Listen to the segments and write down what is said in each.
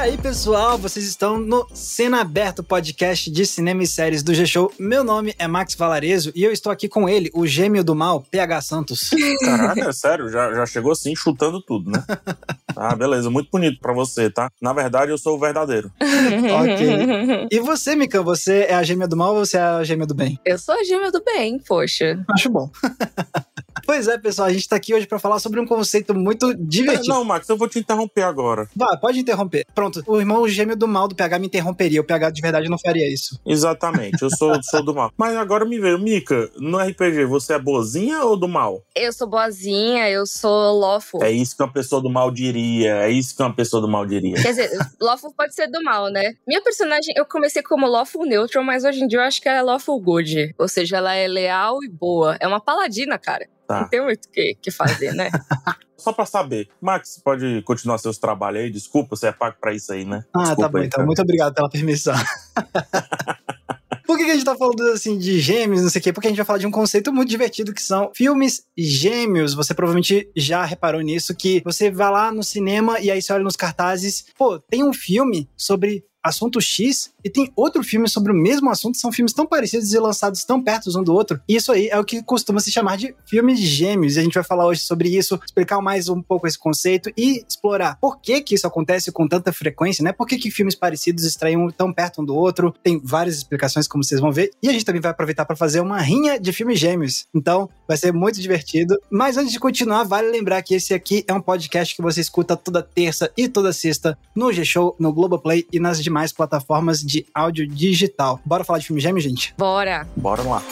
E aí, pessoal, vocês estão no Cena Aberto podcast de cinema e séries do G-Show. Meu nome é Max Valarezo e eu estou aqui com ele, o gêmeo do mal, PH Santos. Caraca, é sério, já, já chegou assim, chutando tudo, né? Ah, beleza, muito bonito pra você, tá? Na verdade, eu sou o verdadeiro. ok. E você, Mikan, você é a gêmea do mal ou você é a gêmea do bem? Eu sou a gêmea do bem, poxa. Acho bom. Pois é, pessoal, a gente tá aqui hoje para falar sobre um conceito muito divertido. Não, Max, eu vou te interromper agora. Vai, pode interromper. Pronto, o irmão gêmeo do mal do PH me interromperia. O PH de verdade não faria isso. Exatamente, eu sou, sou do mal. Mas agora me veio, Mika, no RPG, você é boazinha ou do mal? Eu sou boazinha, eu sou lawful. É isso que uma pessoa do mal diria, é isso que uma pessoa do mal diria. Quer dizer, lawful pode ser do mal, né? Minha personagem, eu comecei como lawful neutral, mas hoje em dia eu acho que ela é lawful good. Ou seja, ela é leal e boa. É uma paladina, cara. Tá. Não tem muito o que, que fazer, né? Só pra saber, Max, pode continuar seus trabalhos aí? Desculpa, você é pago pra isso aí, né? Ah, Desculpa tá bom, aí, então. cara. Muito obrigado pela permissão. Por que, que a gente tá falando assim de gêmeos, não sei o quê? Porque a gente vai falar de um conceito muito divertido que são filmes gêmeos. Você provavelmente já reparou nisso, que você vai lá no cinema e aí você olha nos cartazes, pô, tem um filme sobre assunto X e tem outro filme sobre o mesmo assunto, são filmes tão parecidos e lançados tão perto um do outro. E isso aí é o que costuma se chamar de filmes gêmeos. E a gente vai falar hoje sobre isso, explicar mais um pouco esse conceito e explorar por que que isso acontece com tanta frequência, né? Por que que filmes parecidos estreiam tão perto um do outro? Tem várias explicações, como vocês vão ver. E a gente também vai aproveitar para fazer uma rinha de filmes gêmeos. Então, vai ser muito divertido. Mas antes de continuar, vale lembrar que esse aqui é um podcast que você escuta toda terça e toda sexta no G-Show, no Globoplay e nas demais plataformas de áudio digital. Bora falar de filme gêmeo, gente? Bora. Bora lá.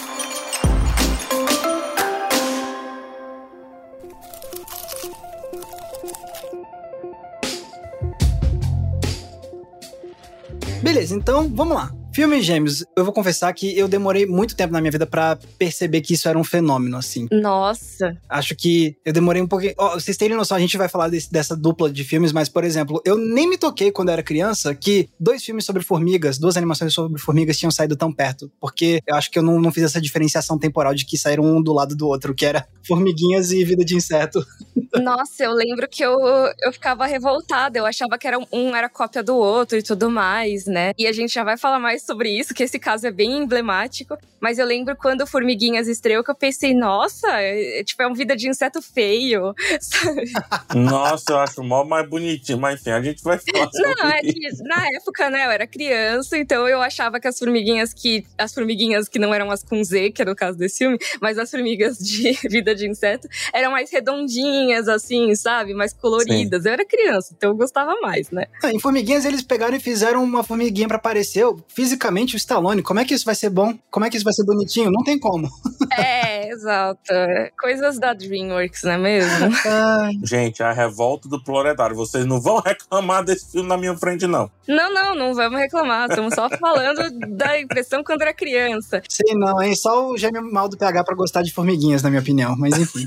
Beleza, então vamos lá. Filmes gêmeos, eu vou confessar que eu demorei muito tempo na minha vida pra perceber que isso era um fenômeno, assim. Nossa. Acho que eu demorei um pouquinho. Ó, vocês terem noção, a gente vai falar desse- dessa dupla de filmes, mas, por exemplo, eu nem me toquei quando era criança que dois filmes sobre formigas, duas animações sobre formigas tinham saído tão perto. Porque eu acho que eu não, não fiz essa diferenciação temporal de que saíram um do lado do outro, que era formiguinhas e vida de inseto. Nossa, eu lembro que eu, eu ficava revoltada. Eu achava que era um, um era cópia do outro e tudo mais, né? E a gente já vai falar mais sobre isso, que esse caso é bem emblemático. Mas eu lembro quando Formiguinhas estreou que eu pensei, nossa, é, é, tipo, é um vida de inseto feio. sabe? Nossa, eu acho mó mais bonitinho, mas enfim, a gente vai falar Não, é isso. que na época, né, eu era criança, então eu achava que as formiguinhas que. As formiguinhas que não eram as com Z, que era o caso desse filme, mas as formigas de vida de inseto eram mais redondinhas, assim, sabe? Mais coloridas. Eu era criança, então eu gostava mais, né? Ah, Em Formiguinhas, eles pegaram e fizeram uma formiguinha pra aparecer fisicamente o Stallone. Como é que isso vai ser bom? Como é que isso vai ser bonitinho? Não tem como. É, exato. Coisas da Dreamworks, não é mesmo? Ai, Gente, a revolta do proletário. Vocês não vão reclamar desse filme na minha frente, não. Não, não, não vamos reclamar. Estamos só falando da impressão quando era criança. sei não, hein? Só o gêmeo mal do PH pra gostar de formiguinhas, na minha opinião. Mas enfim.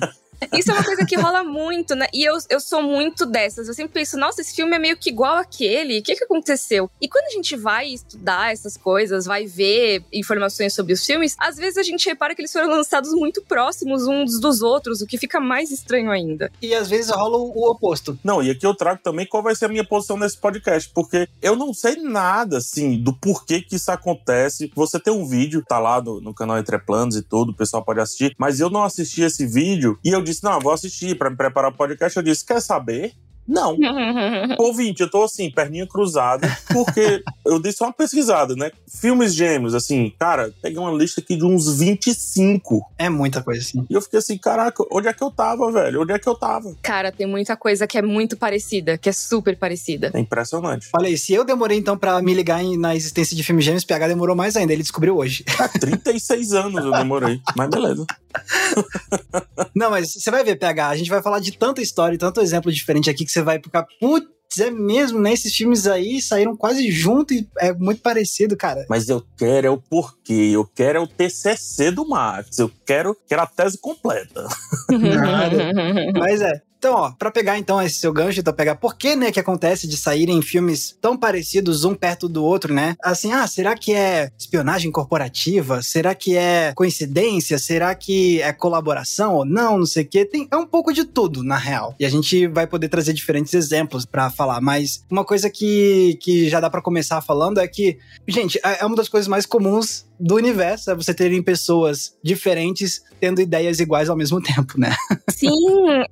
Isso é uma coisa que rola muito, né? E eu, eu sou muito dessas. Eu sempre penso, nossa, esse filme é meio que igual aquele. O que, que aconteceu? E quando a gente vai estudar essas coisas, vai ver informações sobre os filmes, às vezes a gente repara que eles foram lançados muito próximos uns dos outros, o que fica mais estranho ainda. E às vezes rola o, oposto. Não, e aqui eu trago também qual vai ser a minha posição nesse podcast, porque eu não sei nada, assim, do porquê que isso acontece. Você tem um vídeo, tá lá no, no canal Entre Planos e tudo, o pessoal pode assistir, mas eu não assisti esse vídeo e eu disse, não, vou assistir pra me preparar o podcast. Eu disse, quer saber? Não. Ouvinte, eu tô assim, perninha cruzada, porque eu dei só uma pesquisada, né? Filmes gêmeos, assim, cara, peguei uma lista aqui de uns 25. É muita coisa assim. E eu fiquei assim, caraca, onde é que eu tava, velho? Onde é que eu tava? Cara, tem muita coisa que é muito parecida, que é super parecida. É impressionante. Aí, se eu demorei então pra me ligar em- na existência de filmes gêmeos, PH demorou mais ainda. Ele descobriu hoje. 36 anos eu demorei, mas beleza. Não, mas você vai ver, PH, a gente vai falar de tanta história e tanto exemplo diferente aqui que você vai ficar, putz, é mesmo, né? Esses filmes aí saíram quase junto e é muito parecido, cara. Mas eu quero é o porquê, eu quero é o TCC do Max, eu quero, quero a tese completa. Nada. Mas é. Então, ó, pra pegar então esse seu gancho, então pegar por que, né, que acontece de saírem filmes tão parecidos um perto do outro, né? Assim, ah, será que é espionagem corporativa? Será que é coincidência? Será que é colaboração ou não? Não sei o quê. Tem, é um pouco de tudo, na real. E a gente vai poder trazer diferentes exemplos para falar, mas uma coisa que, que já dá para começar falando é que, gente, é, é uma das coisas mais comuns do universo é você terem pessoas diferentes tendo ideias iguais ao mesmo tempo, né? Sim,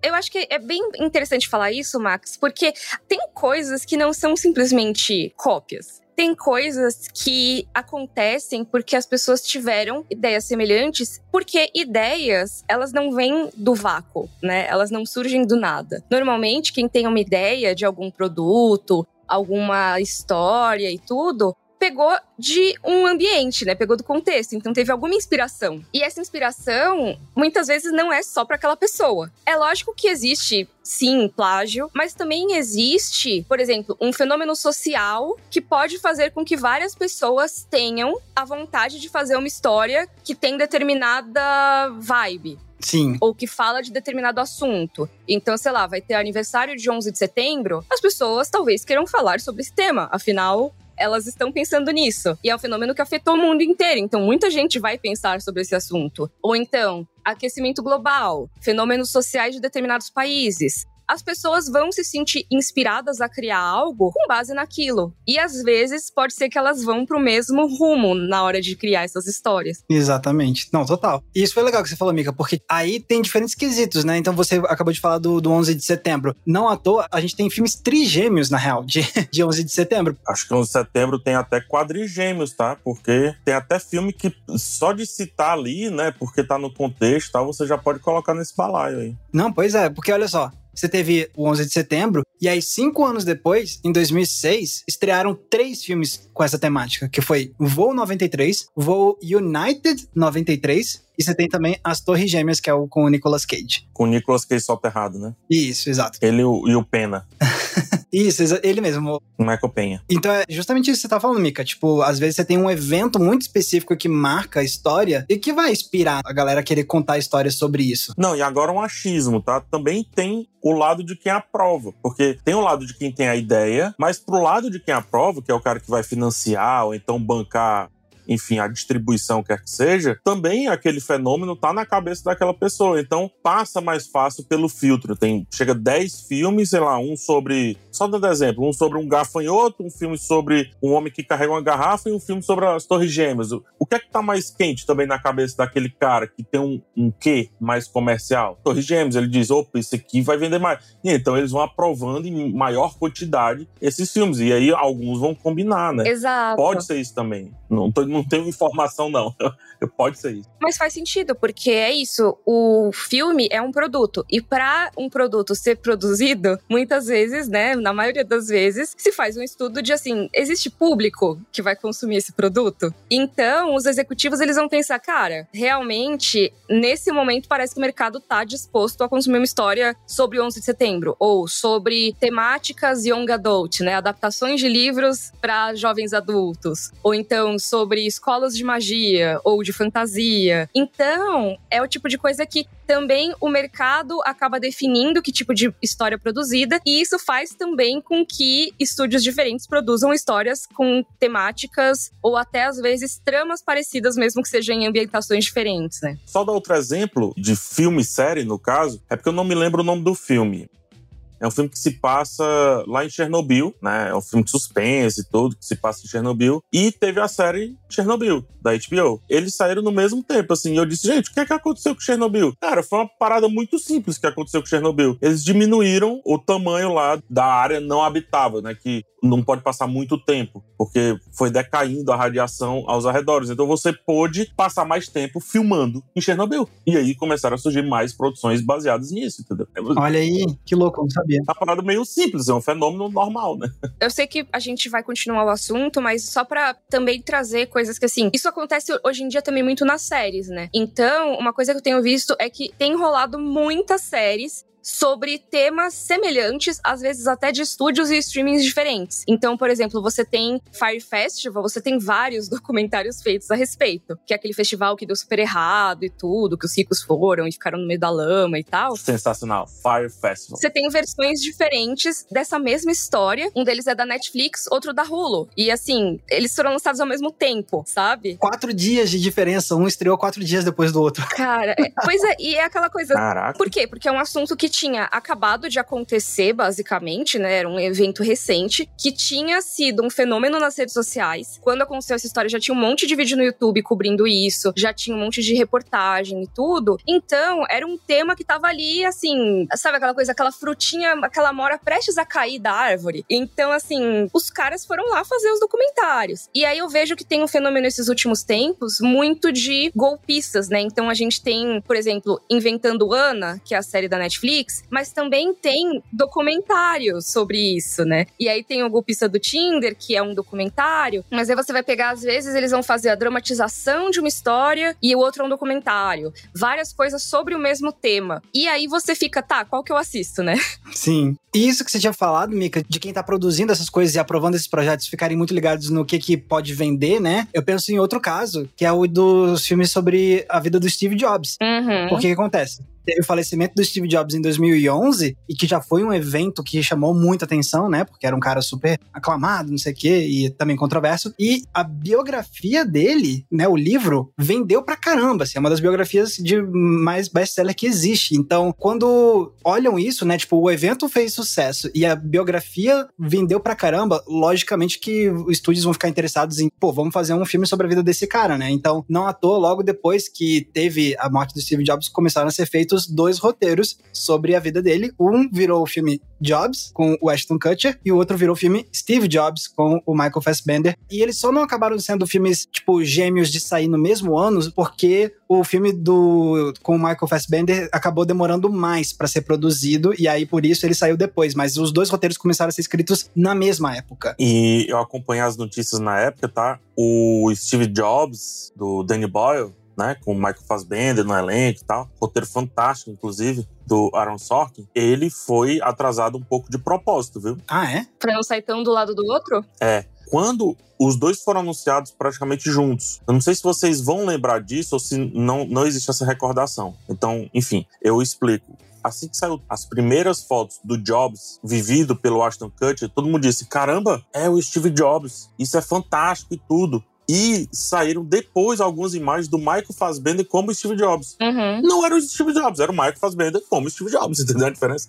eu acho que é bem interessante falar isso, Max, porque tem coisas que não são simplesmente cópias tem coisas que acontecem porque as pessoas tiveram ideias semelhantes, porque ideias, elas não vêm do vácuo, né? Elas não surgem do nada. Normalmente, quem tem uma ideia de algum produto, alguma história e tudo, pegou de um ambiente, né? Pegou do contexto, então teve alguma inspiração. E essa inspiração muitas vezes não é só para aquela pessoa. É lógico que existe sim, plágio, mas também existe, por exemplo, um fenômeno social que pode fazer com que várias pessoas tenham a vontade de fazer uma história que tem determinada vibe. Sim. Ou que fala de determinado assunto. Então, sei lá, vai ter aniversário de 11 de setembro, as pessoas talvez queiram falar sobre esse tema. Afinal, elas estão pensando nisso. E é um fenômeno que afetou o mundo inteiro. Então, muita gente vai pensar sobre esse assunto. Ou então, aquecimento global, fenômenos sociais de determinados países as pessoas vão se sentir inspiradas a criar algo com base naquilo. E às vezes pode ser que elas vão pro mesmo rumo na hora de criar essas histórias. Exatamente. Não, total. E isso foi legal que você falou, Mika, porque aí tem diferentes quesitos, né? Então você acabou de falar do, do 11 de setembro. Não à toa, a gente tem filmes trigêmeos, na real, de, de 11 de setembro. Acho que 11 de setembro tem até quadrigêmeos, tá? Porque tem até filme que só de citar ali, né? Porque tá no contexto tal, você já pode colocar nesse balaio aí. Não, pois é, porque olha só, você teve o 11 de setembro, e aí, cinco anos depois, em 2006, estrearam três filmes com essa temática, que foi Voo 93, Voo United 93 e você tem também As Torres Gêmeas, que é o com o Nicolas Cage. Com o Nicolas Cage soterrado, né? Isso, exato. Ele e o, e o Pena. Isso, ele mesmo. Michael Penha. Então é justamente isso que você tá falando, Mika. Tipo, às vezes você tem um evento muito específico que marca a história e que vai inspirar a galera a querer contar histórias sobre isso. Não, e agora um achismo, tá? Também tem o lado de quem aprova. Porque tem o lado de quem tem a ideia, mas pro lado de quem aprova, que é o cara que vai financiar ou então bancar enfim, a distribuição quer que seja, também aquele fenômeno tá na cabeça daquela pessoa. Então passa mais fácil pelo filtro. Tem chega 10 filmes, sei lá, um sobre, só dando exemplo, um sobre um gafanhoto, um filme sobre um homem que carrega uma garrafa e um filme sobre as Torres Gêmeas. O que é que tá mais quente também na cabeça daquele cara que tem um, um quê mais comercial? Torres Gêmeas, ele diz, opa, esse aqui vai vender mais. E então eles vão aprovando em maior quantidade esses filmes. E aí alguns vão combinar, né? Exato. Pode ser isso também. Não, tô, não tenho informação, não. Pode ser isso. Mas faz sentido, porque é isso. O filme é um produto. E para um produto ser produzido, muitas vezes, né? Na maioria das vezes, se faz um estudo de assim: existe público que vai consumir esse produto? Então, os executivos eles vão pensar, cara, realmente, nesse momento parece que o mercado tá disposto a consumir uma história sobre 11 de setembro. Ou sobre temáticas young adult, né? Adaptações de livros para jovens adultos. Ou então sobre escolas de magia ou de fantasia. Então, é o tipo de coisa que também o mercado acaba definindo que tipo de história produzida, e isso faz também com que estúdios diferentes produzam histórias com temáticas ou até às vezes tramas parecidas, mesmo que sejam em ambientações diferentes, né? Só dar outro exemplo de filme e série, no caso, é porque eu não me lembro o nome do filme. É um filme que se passa lá em Chernobyl, né? É um filme de suspense e tudo, que se passa em Chernobyl. E teve a série Chernobyl, da HBO. Eles saíram no mesmo tempo, assim. Eu disse, gente, o que é que aconteceu com Chernobyl? Cara, foi uma parada muito simples que aconteceu com Chernobyl. Eles diminuíram o tamanho lá da área não habitável, né? Que não pode passar muito tempo, porque foi decaindo a radiação aos arredores. Então você pôde passar mais tempo filmando em Chernobyl. E aí começaram a surgir mais produções baseadas nisso, entendeu? Olha aí, que louco, não sabia. É uma parada meio simples, é um fenômeno normal, né? Eu sei que a gente vai continuar o assunto, mas só para também trazer coisas que assim, isso acontece hoje em dia também muito nas séries, né? Então, uma coisa que eu tenho visto é que tem rolado muitas séries sobre temas semelhantes, às vezes até de estúdios e streamings diferentes. Então, por exemplo, você tem Fire Festival, você tem vários documentários feitos a respeito, que é aquele festival que deu super errado e tudo, que os ricos foram e ficaram no meio da lama e tal. Sensacional, Fire Festival. Você tem versões diferentes dessa mesma história. Um deles é da Netflix, outro da Hulu. E assim, eles foram lançados ao mesmo tempo, sabe? Quatro dias de diferença, um estreou quatro dias depois do outro. Cara, é, pois é, e é aquela coisa. Caraca. Por quê? Porque é um assunto que tinha acabado de acontecer, basicamente, né? Era um evento recente, que tinha sido um fenômeno nas redes sociais. Quando aconteceu essa história, já tinha um monte de vídeo no YouTube cobrindo isso, já tinha um monte de reportagem e tudo. Então, era um tema que tava ali, assim, sabe aquela coisa, aquela frutinha, aquela mora prestes a cair da árvore. Então, assim, os caras foram lá fazer os documentários. E aí eu vejo que tem um fenômeno nesses últimos tempos muito de golpistas, né? Então a gente tem, por exemplo, Inventando Ana, que é a série da Netflix, mas também tem documentários sobre isso, né? E aí tem o Golpista do Tinder, que é um documentário, mas aí você vai pegar, às vezes, eles vão fazer a dramatização de uma história e o outro é um documentário. Várias coisas sobre o mesmo tema. E aí você fica, tá, qual que eu assisto, né? Sim. E isso que você tinha falado, Mika, de quem tá produzindo essas coisas e aprovando esses projetos ficarem muito ligados no que, que pode vender, né? Eu penso em outro caso, que é o dos filmes sobre a vida do Steve Jobs. Uhum. Porque o que acontece? Teve o falecimento do Steve Jobs em 2011 e que já foi um evento que chamou muita atenção, né? Porque era um cara super aclamado, não sei o quê, e também controverso. E a biografia dele, né? O livro, vendeu pra caramba. Assim, é uma das biografias de mais best-seller que existe. Então, quando olham isso, né? Tipo, o evento fez sucesso e a biografia vendeu pra caramba, logicamente que os estúdios vão ficar interessados em, pô, vamos fazer um filme sobre a vida desse cara, né? Então, não à toa, logo depois que teve a morte do Steve Jobs, começaram a ser feitos dois roteiros sobre a vida dele. Um virou o filme Jobs, com o Ashton Kutcher, e o outro virou o filme Steve Jobs, com o Michael Fassbender. E eles só não acabaram sendo filmes, tipo, gêmeos de sair no mesmo ano, porque o filme do com o Michael Fassbender acabou demorando mais para ser produzido, e aí por isso ele saiu depois. Mas os dois roteiros começaram a ser escritos na mesma época. E eu acompanhei as notícias na época, tá? O Steve Jobs, do Danny Boyle, né, com o Michael Fassbender no elenco e tal, roteiro fantástico, inclusive, do Aaron Sorkin, ele foi atrasado um pouco de propósito, viu? Ah, é? Pra não sair tão do lado do outro? É. Quando os dois foram anunciados praticamente juntos. Eu não sei se vocês vão lembrar disso ou se não, não existe essa recordação. Então, enfim, eu explico. Assim que saiu as primeiras fotos do Jobs vivido pelo Ashton Kutcher, todo mundo disse: caramba, é o Steve Jobs, isso é fantástico e tudo. E saíram depois algumas imagens do Michael Fassbender como Steve Jobs. Uhum. Não era o Steve Jobs, era o Michael Fassbender como Steve Jobs, entendeu a diferença?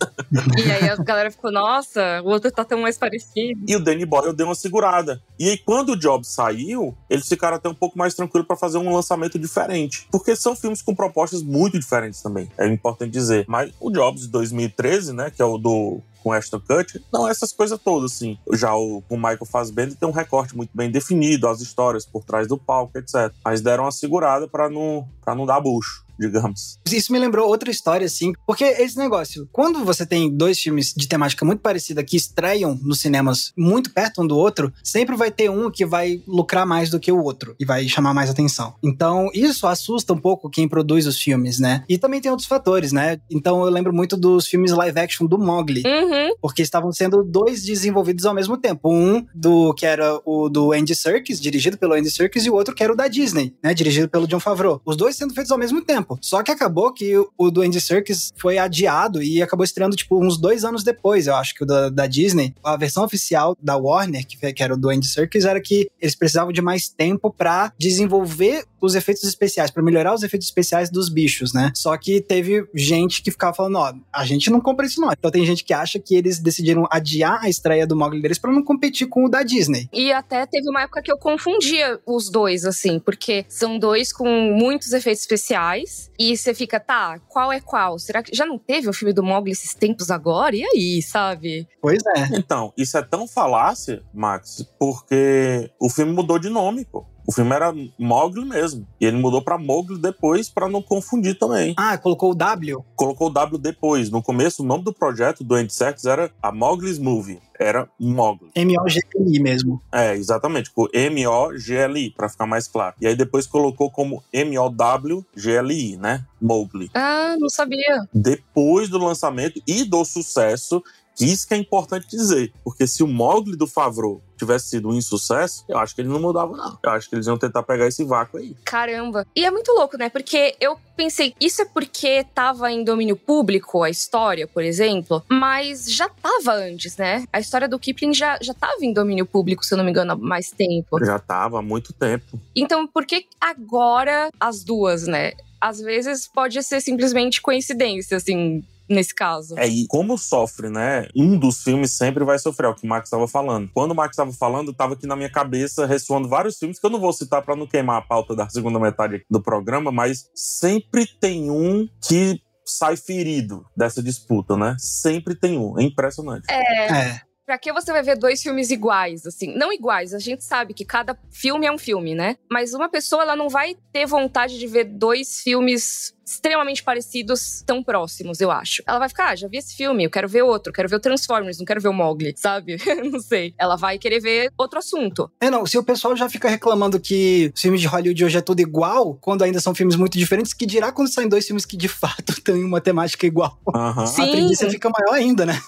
E aí a galera ficou, nossa, o outro tá tão mais parecido. E o Danny Boyle deu uma segurada. E aí, quando o Jobs saiu, eles ficaram até um pouco mais tranquilos para fazer um lançamento diferente. Porque são filmes com propostas muito diferentes também. É importante dizer. Mas o Jobs de 2013, né, que é o do com Ashton Kutcher, não essas coisas todas, assim. Já o com Michael Fassbender tem um recorte muito bem definido, as histórias por trás do palco, etc. Mas deram uma segurada para não, pra não dar bucho digamos. Isso me lembrou outra história, assim, porque esse negócio, quando você tem dois filmes de temática muito parecida que estreiam nos cinemas muito perto um do outro, sempre vai ter um que vai lucrar mais do que o outro e vai chamar mais atenção. Então, isso assusta um pouco quem produz os filmes, né? E também tem outros fatores, né? Então, eu lembro muito dos filmes live action do Mowgli, Uhum. porque estavam sendo dois desenvolvidos ao mesmo tempo. Um do que era o do Andy Serkis, dirigido pelo Andy Serkis, e o outro que era o da Disney, né, dirigido pelo John Favreau. Os dois sendo feitos ao mesmo tempo. Só que acabou que o do Andy Serkis foi adiado e acabou estreando tipo uns dois anos depois, eu acho que o da, da Disney. A versão oficial da Warner, que, que era o do Andy Serkis, era que eles precisavam de mais tempo pra desenvolver os efeitos especiais, pra melhorar os efeitos especiais dos bichos, né? Só que teve gente que ficava falando, ó, a gente não compra isso não. Então tem gente que acha que eles decidiram adiar a estreia do Mowgli deles pra não competir com o da Disney. E até teve uma época que eu confundia os dois, assim, porque são dois com muitos efeitos especiais. E você fica, tá, qual é qual? Será que já não teve o filme do Mogli esses tempos agora? E aí, sabe? Pois é. Então, isso é tão falácia, Max, porque o filme mudou de nome, pô. O filme era Mogli mesmo. E ele mudou pra Mowgli depois pra não confundir também. Ah, colocou o W? Colocou o W depois. No começo, o nome do projeto do Andy Serkis era a Mowgli's Movie. Era Mogli. M-O-G-L-I mesmo. É, exatamente. Com M-O-G-L-I, pra ficar mais claro. E aí depois colocou como M-O-W-G-L-I, né? Mowgli. Ah, não sabia. Depois do lançamento e do sucesso, isso que é importante dizer. Porque se o Mogli do Favreau tivesse sido um insucesso, eu acho que ele não mudava, não. Eu acho que eles iam tentar pegar esse vácuo aí. Caramba. E é muito louco, né? Porque eu pensei, isso é porque tava em domínio público a história, por exemplo, mas já tava antes, né? A história do Kipling já, já tava em domínio público, se eu não me engano, há mais tempo. Já tava há muito tempo. Então, por que agora as duas, né? Às vezes pode ser simplesmente coincidência, assim, nesse caso. É, e como sofre, né? Um dos filmes sempre vai sofrer, é o que o Max estava falando. Quando o Max estava falando, estava aqui na minha cabeça ressoando vários filmes que eu não vou citar para não queimar a pauta da segunda metade do programa, mas sempre tem um que sai ferido dessa disputa, né? Sempre tem um. É impressionante. É. É. Pra que você vai ver dois filmes iguais, assim? Não iguais, a gente sabe que cada filme é um filme, né? Mas uma pessoa, ela não vai ter vontade de ver dois filmes extremamente parecidos, tão próximos, eu acho. Ela vai ficar, ah, já vi esse filme, eu quero ver outro, quero ver o Transformers, não quero ver o Mogli, sabe? não sei. Ela vai querer ver outro assunto. É, não, se o pessoal já fica reclamando que os filmes de Hollywood hoje é tudo igual, quando ainda são filmes muito diferentes, que dirá quando saem dois filmes que de fato têm uma temática igual. Aham. Sim. A preguiça fica maior ainda, né?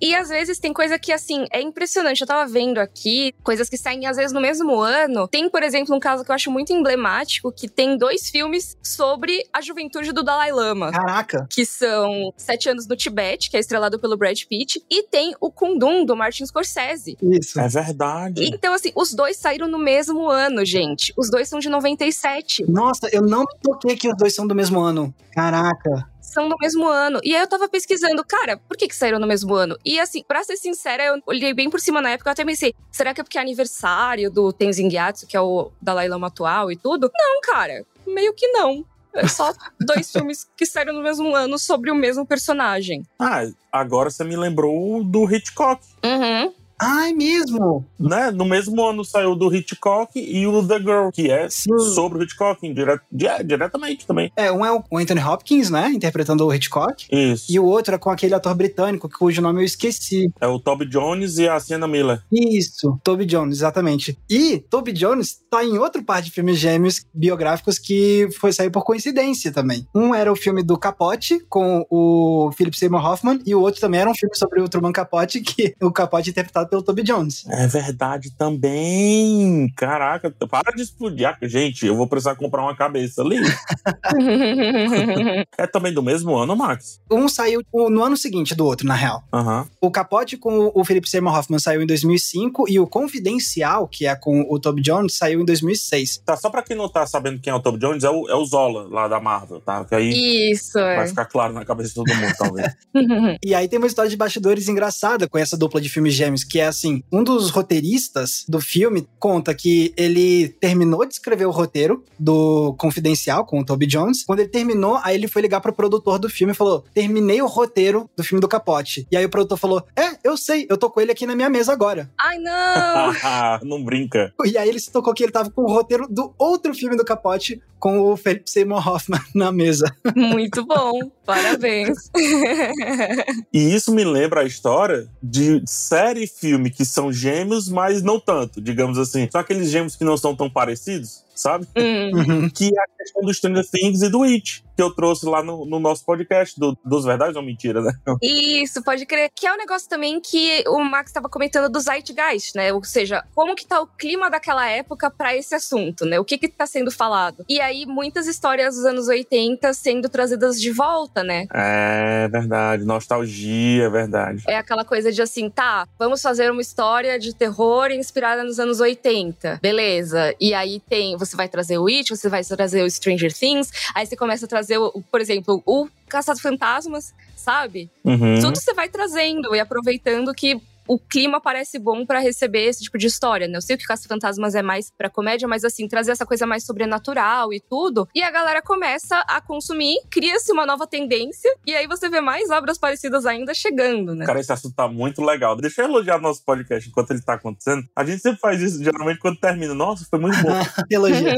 E às vezes tem coisa que, assim, é impressionante. Eu tava vendo aqui coisas que saem às vezes no mesmo ano. Tem, por exemplo, um caso que eu acho muito emblemático, que tem dois filmes sobre a juventude do Dalai Lama. Caraca. Que são Sete Anos no Tibete, que é estrelado pelo Brad Pitt. E tem o Kundum, do Martin Scorsese. Isso. É verdade. Então, assim, os dois saíram no mesmo ano, gente. Os dois são de 97. Nossa, eu não me toquei que os dois são do mesmo ano. Caraca. São do mesmo ano. E aí eu tava pesquisando, cara, por que que saíram no mesmo ano? E assim, pra ser sincera, eu olhei bem por cima na época, eu até pensei, será que é porque é aniversário do Tenzin Gyatso, que é o Dalai Lama atual e tudo? Não, cara, meio que não. É só dois filmes que saíram no mesmo ano sobre o mesmo personagem. Ah, agora você me lembrou do Hitchcock. Uhum. Ai, mesmo. Né? No mesmo ano saiu do Hitchcock e o The Girl, que é Sim. sobre o Hitchcock, dire- di- diretamente também. É, um é o Anthony Hopkins, né? Interpretando o Hitchcock. Isso. E o outro é com aquele ator britânico, cujo nome eu esqueci. É o Toby Jones e a Sienna Miller. Isso, Toby Jones, exatamente. E Toby Jones tá em outro par de filmes gêmeos biográficos que foi sair por coincidência também. Um era o filme do Capote, com o Philip Seymour Hoffman, e o outro também era um filme sobre o Truman Capote, que o Capote é interpretado pelo Toby Jones. É verdade também. Caraca, para de explodir. Ah, Gente, eu vou precisar comprar uma cabeça ali. é também do mesmo ano, Max? Um saiu no ano seguinte do outro, na real. Aham. O Capote com o Philip Seymour Hoffman saiu em 2005 e o Confidencial, que é com o Toby Jones, saiu em 2006. Tá, só pra quem não tá sabendo quem é o Toby Jones, é o, é o Zola, lá da Marvel, tá? Que aí Isso, vai é. ficar claro na cabeça de todo mundo, talvez. E aí tem uma história de bastidores engraçada com essa dupla de filmes gêmeos, que é assim, um dos roteiristas do filme conta que ele terminou de escrever o roteiro do Confidencial com o Toby Jones. Quando ele terminou, aí ele foi ligar pro produtor do filme e falou: "Terminei o roteiro do filme do Capote". E aí o produtor falou: "É, eu sei, eu tô com ele aqui na minha mesa agora". Ai, não! não brinca. E aí ele se tocou que ele tava com o roteiro do outro filme do Capote com o Philip Seymour Hoffman na mesa. Muito bom. Parabéns. E isso me lembra a história de série e filme que são gêmeos, mas não tanto, digamos assim. São aqueles gêmeos que não são tão parecidos, sabe? Hum. Uhum. Que é a questão do Stranger Things e do It, que eu trouxe lá no, no nosso podcast, do, dos Verdades ou Mentira, né? Isso, pode crer. Que é um negócio também que o Max estava comentando do Zeitgeist, né? Ou seja, como que tá o clima daquela época para esse assunto, né? O que que tá sendo falado. E aí, muitas histórias dos anos 80 sendo trazidas de volta, né? É verdade, nostalgia, é verdade. É aquela coisa de assim, tá, vamos fazer uma história de terror inspirada nos anos 80. Beleza. E aí tem, você vai trazer o It, você vai trazer o Stranger Things, aí você começa a trazer, o, por exemplo, o Caçado Fantasmas, sabe? Uhum. Tudo você vai trazendo e aproveitando que o clima parece bom para receber esse tipo de história, né? Eu sei que Caça Fantasmas é mais pra comédia, mas assim, trazer essa coisa mais sobrenatural e tudo. E a galera começa a consumir, cria-se uma nova tendência, e aí você vê mais obras parecidas ainda chegando, né? Cara, esse assunto tá muito legal. Deixa eu elogiar nosso podcast enquanto ele tá acontecendo. A gente sempre faz isso, geralmente, quando termina. Nossa, foi muito bom. Elogia.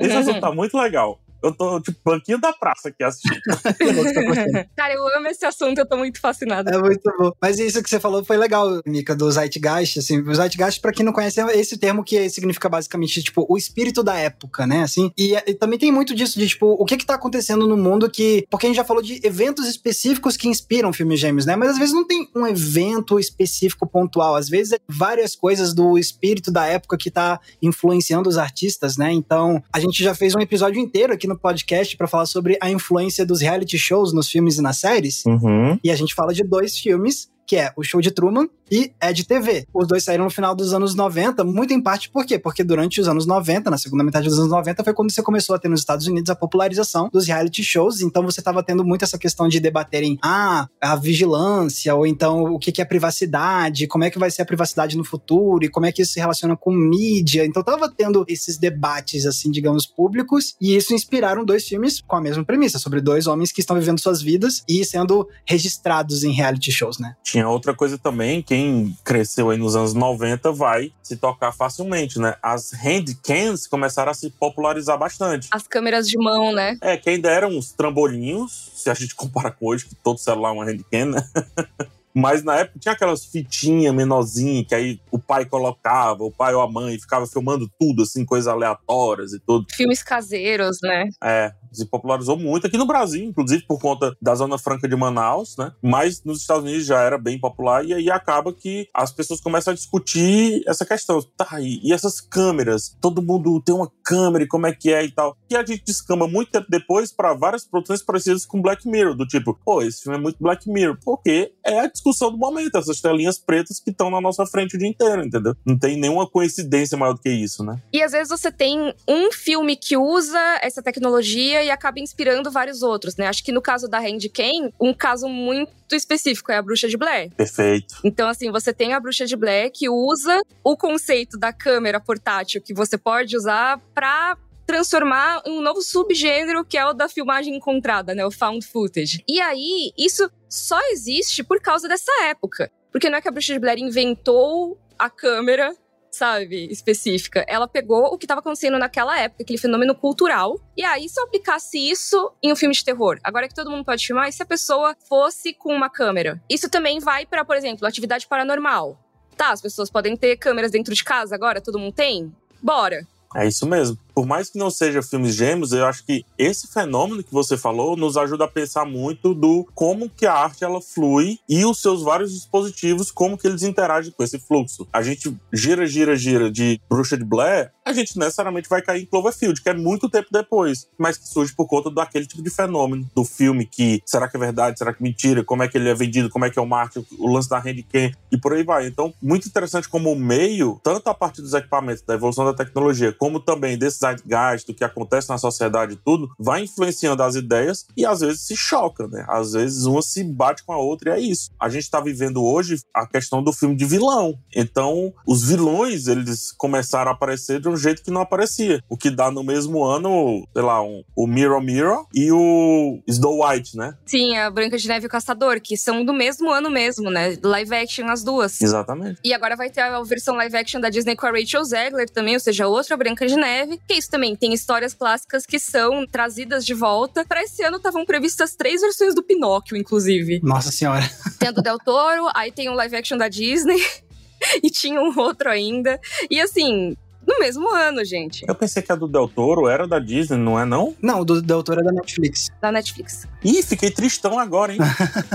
esse assunto tá muito legal. Eu tô, tipo, banquinho da praça aqui assistindo. Cara, eu amo esse assunto, eu tô muito fascinada. É muito bom. Mas isso que você falou foi legal, Mika, do Zeitgeist, assim. O Zeitgeist, pra quem não conhece, é esse termo que significa basicamente, tipo, o espírito da época, né, assim. E, e também tem muito disso de, tipo, o que que tá acontecendo no mundo que... Porque a gente já falou de eventos específicos que inspiram filmes gêmeos, né? Mas às vezes não tem um evento específico pontual. Às vezes é várias coisas do espírito da época que tá influenciando os artistas, né? Então, a gente já fez um episódio inteiro aqui no podcast para falar sobre a influência dos reality shows nos filmes e nas séries. Uhum. E a gente fala de dois filmes, que é o Show de Truman e Ed TV. Os dois saíram no final dos anos 90, muito em parte por quê? Porque durante os anos 90, na segunda metade dos anos 90, foi quando você começou a ter nos Estados Unidos a popularização dos reality shows. Então você estava tendo muito essa questão de debaterem ah, a vigilância, ou então o que é privacidade, como é que vai ser a privacidade no futuro, e como é que isso se relaciona com mídia. Então tava tendo esses debates, assim, digamos, públicos, e isso inspiraram dois filmes com a mesma premissa, sobre dois homens que estão vivendo suas vidas e sendo registrados em reality shows, né? Tinha outra coisa também, quem cresceu aí nos anos 90 vai se tocar facilmente, né? As handcams começaram a se popularizar bastante. As câmeras de mão, né? É, que ainda eram uns trambolinhos, se a gente compara com hoje, que todo celular é uma handcam, né? Mas na época tinha aquelas fitinhas menorzinhas que aí o pai colocava, o pai ou a mãe ficava filmando tudo, assim, coisas aleatórias e tudo. Filmes caseiros, né? É, se popularizou muito aqui no Brasil, inclusive por conta da Zona Franca de Manaus, né? Mas nos Estados Unidos já era bem popular e aí acaba que as pessoas começam a discutir essa questão. Tá, e, essas câmeras? Todo mundo tem uma câmera e como é que é e tal. E a gente descamba muito tempo depois para várias produções parecidas com Black Mirror, do tipo, pô, esse filme é muito Black Mirror, porque é a discussão do momento, essas telinhas pretas que estão na nossa frente o dia inteiro, entendeu? Não tem nenhuma coincidência maior do que isso, né? E às vezes você tem um filme que usa essa tecnologia e acaba inspirando vários outros, né? Acho que no caso da Handcam, um caso muito específico é a Bruxa de Blair. Perfeito. Então, assim, você tem a Bruxa de Blair que usa o conceito da câmera portátil que você pode usar para transformar um novo subgênero que é o da filmagem encontrada, né? O found footage. E aí, isso só existe por causa dessa época. Porque não é que a Bruxa de Blair inventou a câmera sabe, específica. Ela pegou o que estava acontecendo naquela época, aquele fenômeno cultural, e aí se eu aplicasse isso em um filme de terror, agora que todo mundo pode filmar, e se a pessoa fosse com uma câmera? Isso também vai para, por exemplo, atividade paranormal. Tá, as pessoas podem ter câmeras dentro de casa agora, todo mundo tem? Bora. É isso mesmo. Por mais que não seja filmes gêmeos, eu acho que esse fenômeno que você falou nos ajuda a pensar muito do como que a arte ela flui e os seus vários dispositivos, como que eles interagem com esse fluxo. A gente gira, gira, gira de Bruxa de Blair, a gente necessariamente vai cair em Cloverfield, que é muito tempo depois, mas que surge por conta daquele tipo de fenômeno do filme que será que é verdade, será que é mentira, como é que ele é vendido, como é que é o marketing, o lance da handcam e por aí vai. Então, muito interessante como o meio, tanto a partir dos equipamentos, da evolução da tecnologia, como também desse zeitgeist, do que acontece na sociedade e tudo, vai influenciando as ideias e às vezes se choca, né? Às vezes uma se bate com a outra e é isso. A gente tá vivendo hoje a questão do filme de vilão. Então, os vilões, eles começaram a aparecer de um jeito que não aparecia. O que dá no mesmo ano, sei lá, um, o Mirror Mirror e o Snow White, né? Sim, a Branca de Neve e o Caçador, que são do mesmo ano mesmo, né? Live action as duas. Exatamente. E agora vai ter a versão live action da Disney com a Rachel Zegler também, ou seja, outra Branca de Neve. Que isso também tem histórias clássicas que são trazidas de volta. Para esse ano estavam previstas três versões do Pinóquio, inclusive. Nossa senhora. Tem a do Del Toro, aí tem um live action da Disney. e tinha um outro ainda. E assim, no mesmo ano, gente. Eu pensei que a do Del Toro era da Disney, não é não? Não, o do Del Toro é da Netflix. Da Netflix. Ih, fiquei tristão agora, hein?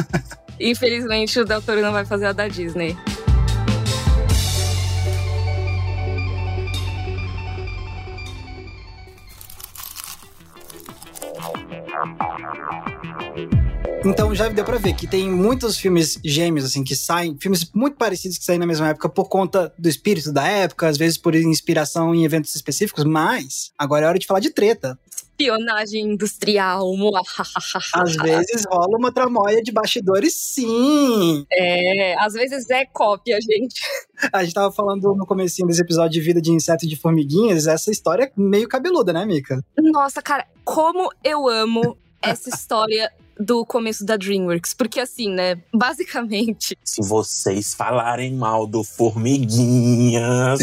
Infelizmente, o Del Toro não vai fazer a da Disney. Então já deu pra ver que tem muitos filmes gêmeos, assim, que saem, filmes muito parecidos que saem na mesma época por conta do espírito da época, às vezes por inspiração em eventos específicos, mas agora é hora de falar de treta. Espionagem industrial. Às vezes rola uma tramóia de bastidores, sim. É, às vezes é cópia, gente. A gente tava falando no comecinho desse episódio de vida de inseto e de formiguinhas, essa história é meio cabeluda, né, Mika? Nossa, cara, como eu amo essa história do começo da DreamWorks. Porque assim, né, basicamente. Se vocês falarem mal do Formiguinhas,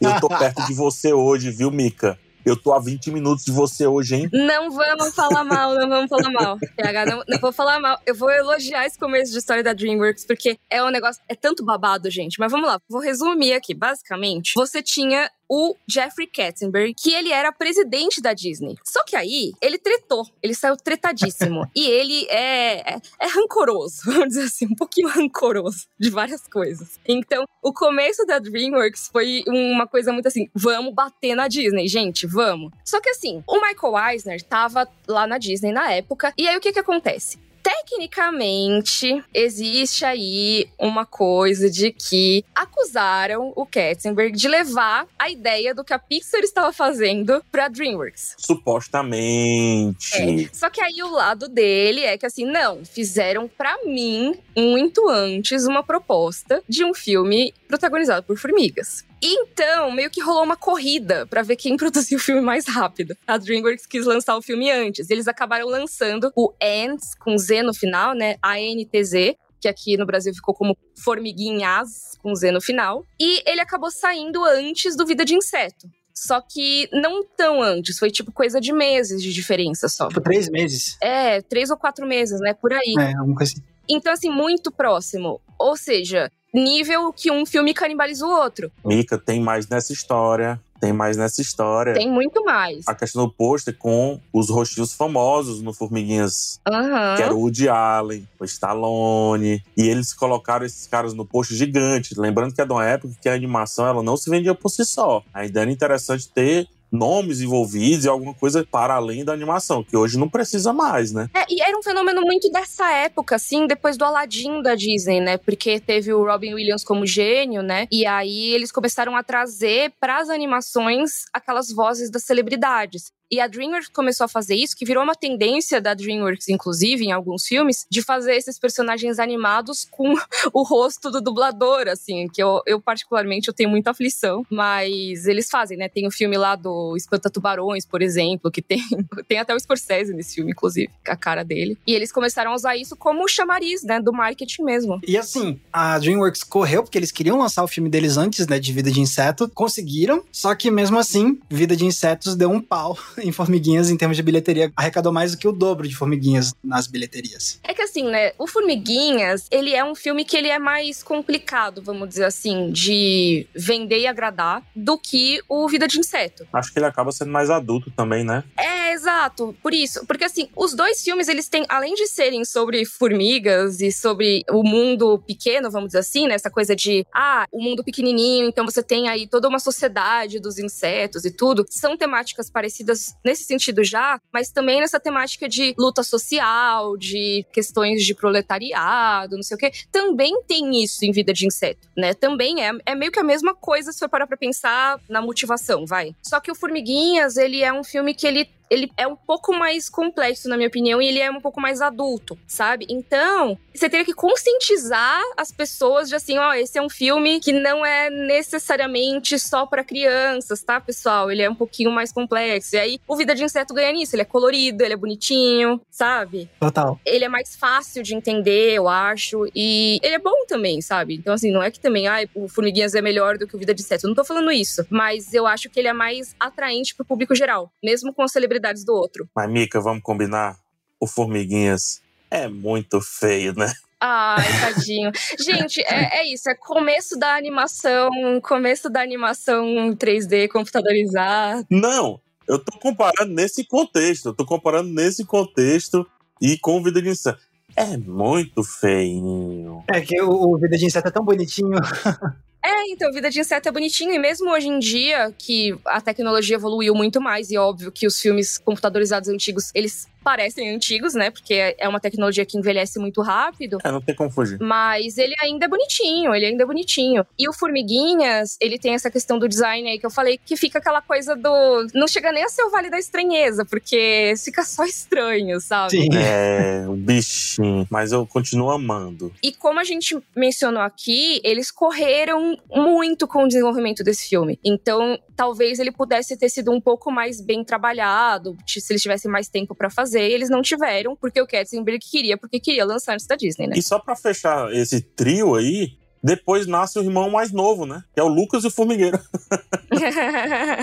eu tô perto de você hoje, viu, Mika? Eu tô a 20 minutos de você hoje, hein? Não vamos falar mal, não vamos falar mal. PH, não, não vou falar mal. Eu vou elogiar esse começo de história da DreamWorks, porque é um negócio. É tanto babado, gente. Mas vamos lá, vou resumir aqui. Basicamente, você tinha o Jeffrey Katzenberg, que ele era presidente da Disney. Só que aí, ele tretou. Ele saiu tretadíssimo. e ele é, é, é, rancoroso, vamos dizer assim, um pouquinho rancoroso de várias coisas. Então, o começo da DreamWorks foi uma coisa muito assim, vamos bater na Disney, gente, vamos. Só que assim, o Michael Eisner tava lá na Disney na época, e aí o que que acontece? Tecnicamente, existe aí uma coisa de que acusaram o Katzenberg de levar a ideia do que a Pixar estava fazendo pra DreamWorks. Supostamente. É. Só que aí o lado dele é que assim, não, fizeram para mim muito antes uma proposta de um filme protagonizado por formigas. Então, meio que rolou uma corrida para ver quem produziu o filme mais rápido. A DreamWorks quis lançar o filme antes. Eles acabaram lançando o Ants, com Z no final, né? A-N-T-Z, que aqui no Brasil ficou como Formiguinhas, com Z no final. E ele acabou saindo antes do Vida de Inseto. Só que não tão antes, foi tipo coisa de meses de diferença só. Tipo, três meses. É, três ou quatro meses, né? Por aí. É, uma coisa assim. Então, assim, muito próximo. Ou seja, nível que um filme canibaliza o outro. Mika, tem mais nessa história. Tem mais nessa história. Tem muito mais. A questão do pôster com os rostinhos famosos no Formiguinhas. Uhum. Que era o Woody Allen, o Stallone. E eles colocaram esses caras no pôster gigante. Lembrando que é de uma época que a animação ela não se vendia por si só. Ainda era interessante ter nomes envolvidos e alguma coisa para além da animação, que hoje não precisa mais, né? É, e era um fenômeno muito dessa época, assim, depois do Aladdin da Disney, né? Porque teve o Robin Williams como gênio, né? E aí eles começaram a trazer para as animações aquelas vozes das celebridades. E a DreamWorks começou a fazer isso, que virou uma tendência da DreamWorks, inclusive, em alguns filmes, de fazer esses personagens animados com o rosto do dublador, assim, que eu, eu particularmente eu tenho muita aflição, mas eles fazem, né? Tem o filme lá do Espanta Tubarões, por exemplo, que tem, tem até o Scorsese nesse filme, inclusive, a cara dele. E eles começaram a usar isso como chamariz, né, do marketing mesmo. E assim, a DreamWorks correu porque eles queriam lançar o filme deles antes, né, de Vida de Inseto, conseguiram, só que mesmo assim, Vida de Insetos deu um pau em Formiguinhas, em termos de bilheteria, arrecadou mais do que o dobro de Formiguinhas nas bilheterias. É que assim, né, o Formiguinhas, ele é um filme que ele é mais complicado, vamos dizer assim, de vender e agradar do que o Vida de Inseto. Acho que ele acaba sendo mais adulto também, né? É, exato. Por isso. Porque assim, os dois filmes, eles têm, além de serem sobre formigas e sobre o mundo pequeno, vamos dizer assim, né? Essa coisa de, ah, o mundo pequenininho, então você tem aí toda uma sociedade dos insetos e tudo. São temáticas parecidas nesse sentido já, mas também nessa temática de luta social, de questões de proletariado, não sei o quê. Também tem isso em Vida de Inseto, né? Também é, é meio que a mesma coisa se for parar pra pensar na motivação, vai. Só que o Formiguinhas, ele é um filme que ele ele é um pouco mais complexo, na minha opinião, e ele é um pouco mais adulto, sabe? Então, você teria que conscientizar as pessoas de assim, ó, esse é um filme que não é necessariamente só para crianças, tá, pessoal? Ele é um pouquinho mais complexo. E aí, o Vida de Inseto ganha nisso. Ele é colorido, ele é bonitinho, sabe? Total. Ele é mais fácil de entender, eu acho. E ele é bom também, sabe? Então, assim, não é que também, ai, o Formiguinhas é melhor do que o Vida de Inseto. Eu não tô falando isso. Mas eu acho que ele é mais atraente pro público geral, mesmo com as celebridades do outro. Mas, Mica, vamos combinar? O Formiguinhas é muito feio, né? Ai, tadinho. Gente, é, é, isso. É começo da animação, começo da animação 3D computadorizada. Não, eu tô comparando nesse contexto. Eu tô comparando nesse contexto e com Vida de Inseto. É muito feinho. É que o, o Vida de Inseto é tão bonitinho. É, então, Vida de Inseto é bonitinho. E mesmo hoje em dia, que a tecnologia evoluiu muito mais, e óbvio que os filmes computadorizados antigos, eles parecem antigos, né? Porque é uma tecnologia que envelhece muito rápido. É, não tem como fugir. Mas ele ainda é bonitinho, ele ainda é bonitinho. E o Formiguinhas, ele tem essa questão do design aí que eu falei, que fica aquela coisa do. Não chega nem a ser o Vale da Estranheza, porque fica só estranho, sabe? Sim. É, o bichinho. Mas eu continuo amando. E como a gente mencionou aqui, eles correram muito com o desenvolvimento desse filme. Então, talvez ele pudesse ter sido um pouco mais bem trabalhado, se eles tivessem mais tempo para fazer. E eles não tiveram, porque o Katzenberg queria, porque queria lançar antes da Disney, né? E só pra fechar esse trio aí, depois nasce o irmão mais novo, né? Que é o Lucas e o Formigueiro.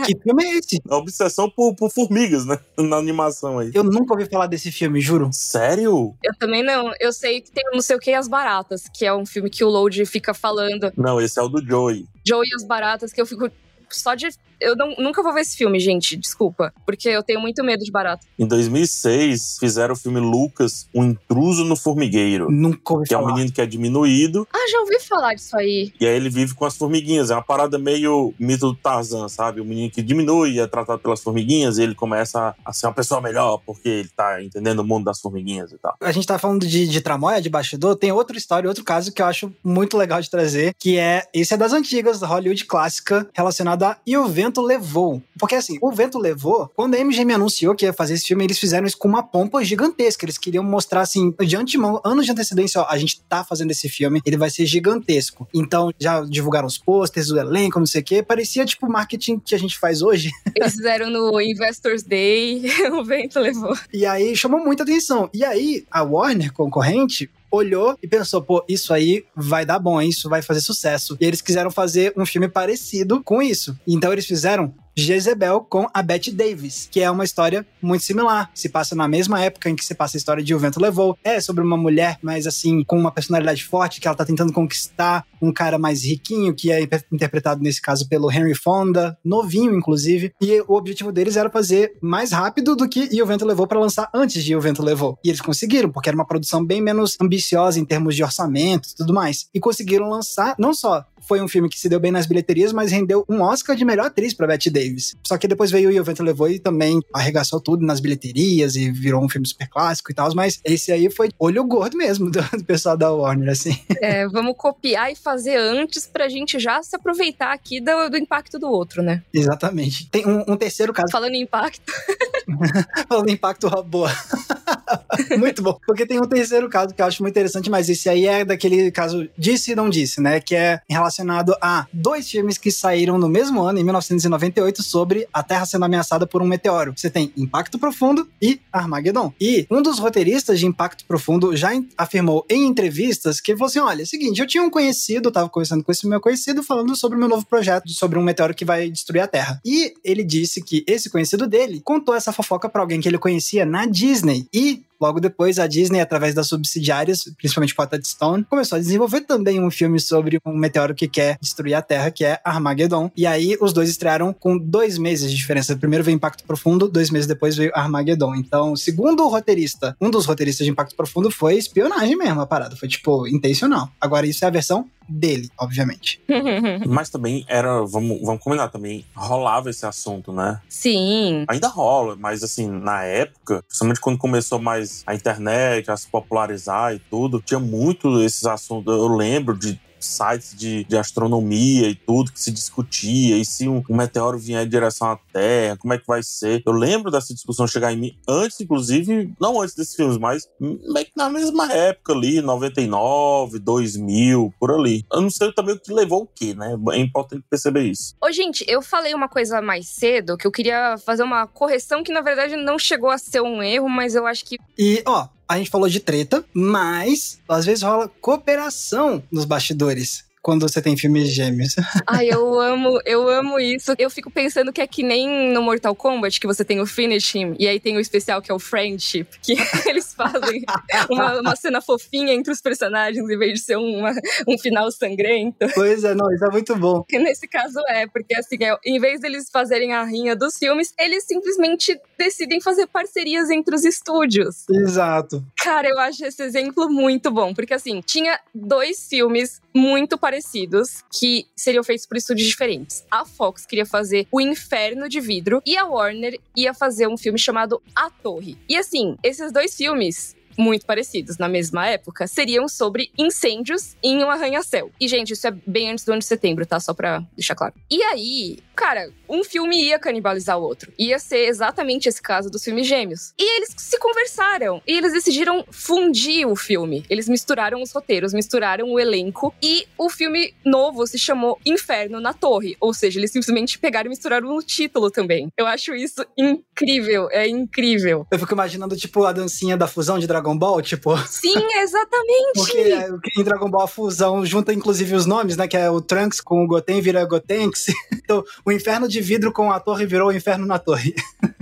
Que filme é esse? A obsessão por, por formigas, né? Na animação aí. Eu nunca ouvi falar desse filme, juro. Sério? Eu também não. Eu sei que tem não sei o que As Baratas, que é um filme que o Load fica falando. Não, esse é o do Joey. Joe e as Baratas, que eu fico só de. Eu não- nunca vou ver esse filme, gente. Desculpa. Porque eu tenho muito medo de barata. Em 2006, fizeram o filme Lucas, Um Intruso no Formigueiro. Nunca ouvi Que é um falar. menino que é diminuído Ah, já ouvi falar disso aí. e aí ele vive com as formiguinhas. É uma parada meio mito do Tarzan, sabe? O menino que diminui e é tratado pelas formiguinhas e ele começa a ser uma pessoa melhor porque ele tá entendendo o mundo das formiguinhas e tal. A gente tá falando de, de tramóia, de bastidor, tem outra história, outro caso que eu acho muito legal de trazer, que é, esse é das antigas, da Hollywood clássica, relacionado E o Vento Levou. Porque assim, O Vento Levou, quando a MGM anunciou que ia fazer esse filme, eles fizeram isso com uma pompa gigantesca, eles queriam mostrar assim, de antemão, anos de antecedência, ó, a gente tá fazendo esse filme, ele vai ser gigantesco. Então, já divulgaram os posters, o elenco, não sei o quê, parecia tipo o marketing que a gente faz hoje, Eles fizeram no Investors Day, o vento levou. E aí chamou muita atenção. E aí a Warner, concorrente, olhou e pensou, pô, isso aí vai dar bom, isso vai fazer sucesso. E eles quiseram fazer um filme parecido com isso. Então eles fizeram Jezebel com a Bette Davis, que é uma história muito similar. Se passa na mesma época em que se passa a história de O Vento Levou. É sobre uma mulher, mas assim, com uma personalidade forte, que ela tá tentando conquistar um cara mais riquinho, que é inter- interpretado nesse caso pelo Henry Fonda, novinho, inclusive. E o objetivo deles era fazer mais rápido do que E o Vento Levou para lançar antes de E o Vento Levou. E eles conseguiram, porque era uma produção bem menos ambiciosa em termos de orçamento e tudo mais. E conseguiram lançar, não só foi um filme que se deu bem nas bilheterias, mas rendeu um Oscar de melhor atriz pra Bette Davis. Só que depois veio E o Vento Levou e também arregaçou tudo nas bilheterias e virou um filme super clássico e tal, mas esse aí foi olho gordo mesmo do, do pessoal da Warner, assim. É, vamos copiar e fazer antes pra gente já se aproveitar aqui do, do impacto do outro, né? Exatamente. Tem um, um terceiro caso, Falando em impacto, falando em impacto boa. muito bom. Porque tem um terceiro caso que eu acho muito interessante, mas esse aí é daquele caso disse e não disse, né? Que é relacionado a dois filmes que saíram no mesmo ano, em 1998, sobre a Terra sendo ameaçada por um meteoro. Você tem Impacto Profundo e Armageddon. E um dos roteiristas de Impacto Profundo já afirmou em entrevistas que falou assim: olha, é seguinte, eu tinha um conhecido, tava conversando com esse meu conhecido, falando sobre o meu novo projeto, sobre um meteoro que vai destruir a Terra. E ele disse que esse conhecido dele contou essa fofoca pra alguém que ele conhecia na Disney. E Logo depois, a Disney, através das subsidiárias, principalmente com a Touchstone, começou a desenvolver também um filme sobre um meteoro que quer destruir a Terra, que é Armageddon. E aí, os dois estrearam com dois meses de diferença. Primeiro veio Impacto Profundo, dois meses depois veio Armageddon. Então, segundo o roteirista, um dos roteiristas de Impacto Profundo foi espionagem mesmo, a parada. Foi, tipo, intencional. Agora, isso é a versão dele, obviamente. Mas também era, vamos, vamos combinar também, rolava esse assunto, né? sim. Ainda rola, mas assim, na época, principalmente quando começou mais a internet a se popularizar e tudo, tinha muito esses assuntos. Eu lembro de sites de, de astronomia e tudo que se discutia, e se um, um meteoro vier em direção à Terra, como é que vai ser? Eu lembro dessa discussão chegar em mim antes, inclusive, não antes desses filmes, mas meio que na mesma época ali, 99, 2000, por ali. Eu não sei também o que levou o quê, né? É importante perceber isso. Ô, gente, eu falei uma coisa mais cedo que eu queria fazer uma correção que na verdade não chegou a ser um erro, mas eu acho que E, ó, a gente falou de treta, mas às vezes rola cooperação nos bastidores. Quando você tem filmes gêmeos. Ai, eu amo, eu amo isso. Eu fico pensando que é que nem no Mortal Kombat, que você tem o Finish Him, e aí tem o especial que é o Friendship, que eles fazem uma, uma cena fofinha entre os personagens, em vez de ser uma, um final sangrento. Pois é, não, isso é muito bom. Que nesse caso é, porque assim, é, em vez deles fazerem a rinha dos filmes, eles simplesmente decidem fazer parcerias entre os estúdios. Exato. Cara, eu acho esse exemplo muito bom, porque assim, tinha dois filmes muito parecidos parecidos que seriam feitos por estúdios diferentes. A Fox queria fazer O Inferno de Vidro e a Warner ia fazer um filme chamado A Torre. E assim, esses dois filmes muito parecidos na mesma época, seriam sobre incêndios em um arranha-céu. E, gente, isso é bem antes do ano de setembro, tá? Só pra deixar claro. E aí, cara, um filme ia canibalizar o outro. Ia ser exatamente esse caso dos filmes gêmeos. E eles se conversaram. E eles decidiram fundir o filme. Eles misturaram os roteiros, misturaram o elenco. E o filme novo se chamou Inferno na Torre. Ou seja, eles simplesmente pegaram e misturaram no título também. Eu acho isso incrível. É incrível. Eu fico imaginando, tipo, a dancinha da fusão de Dragon Ball, tipo. Sim, exatamente. Porque em Dragon Ball a fusão junta inclusive os nomes, né? Que é o Trunks com o Goten vira Gotenks. Então, o Inferno de Vidro com a torre virou o Inferno na Torre.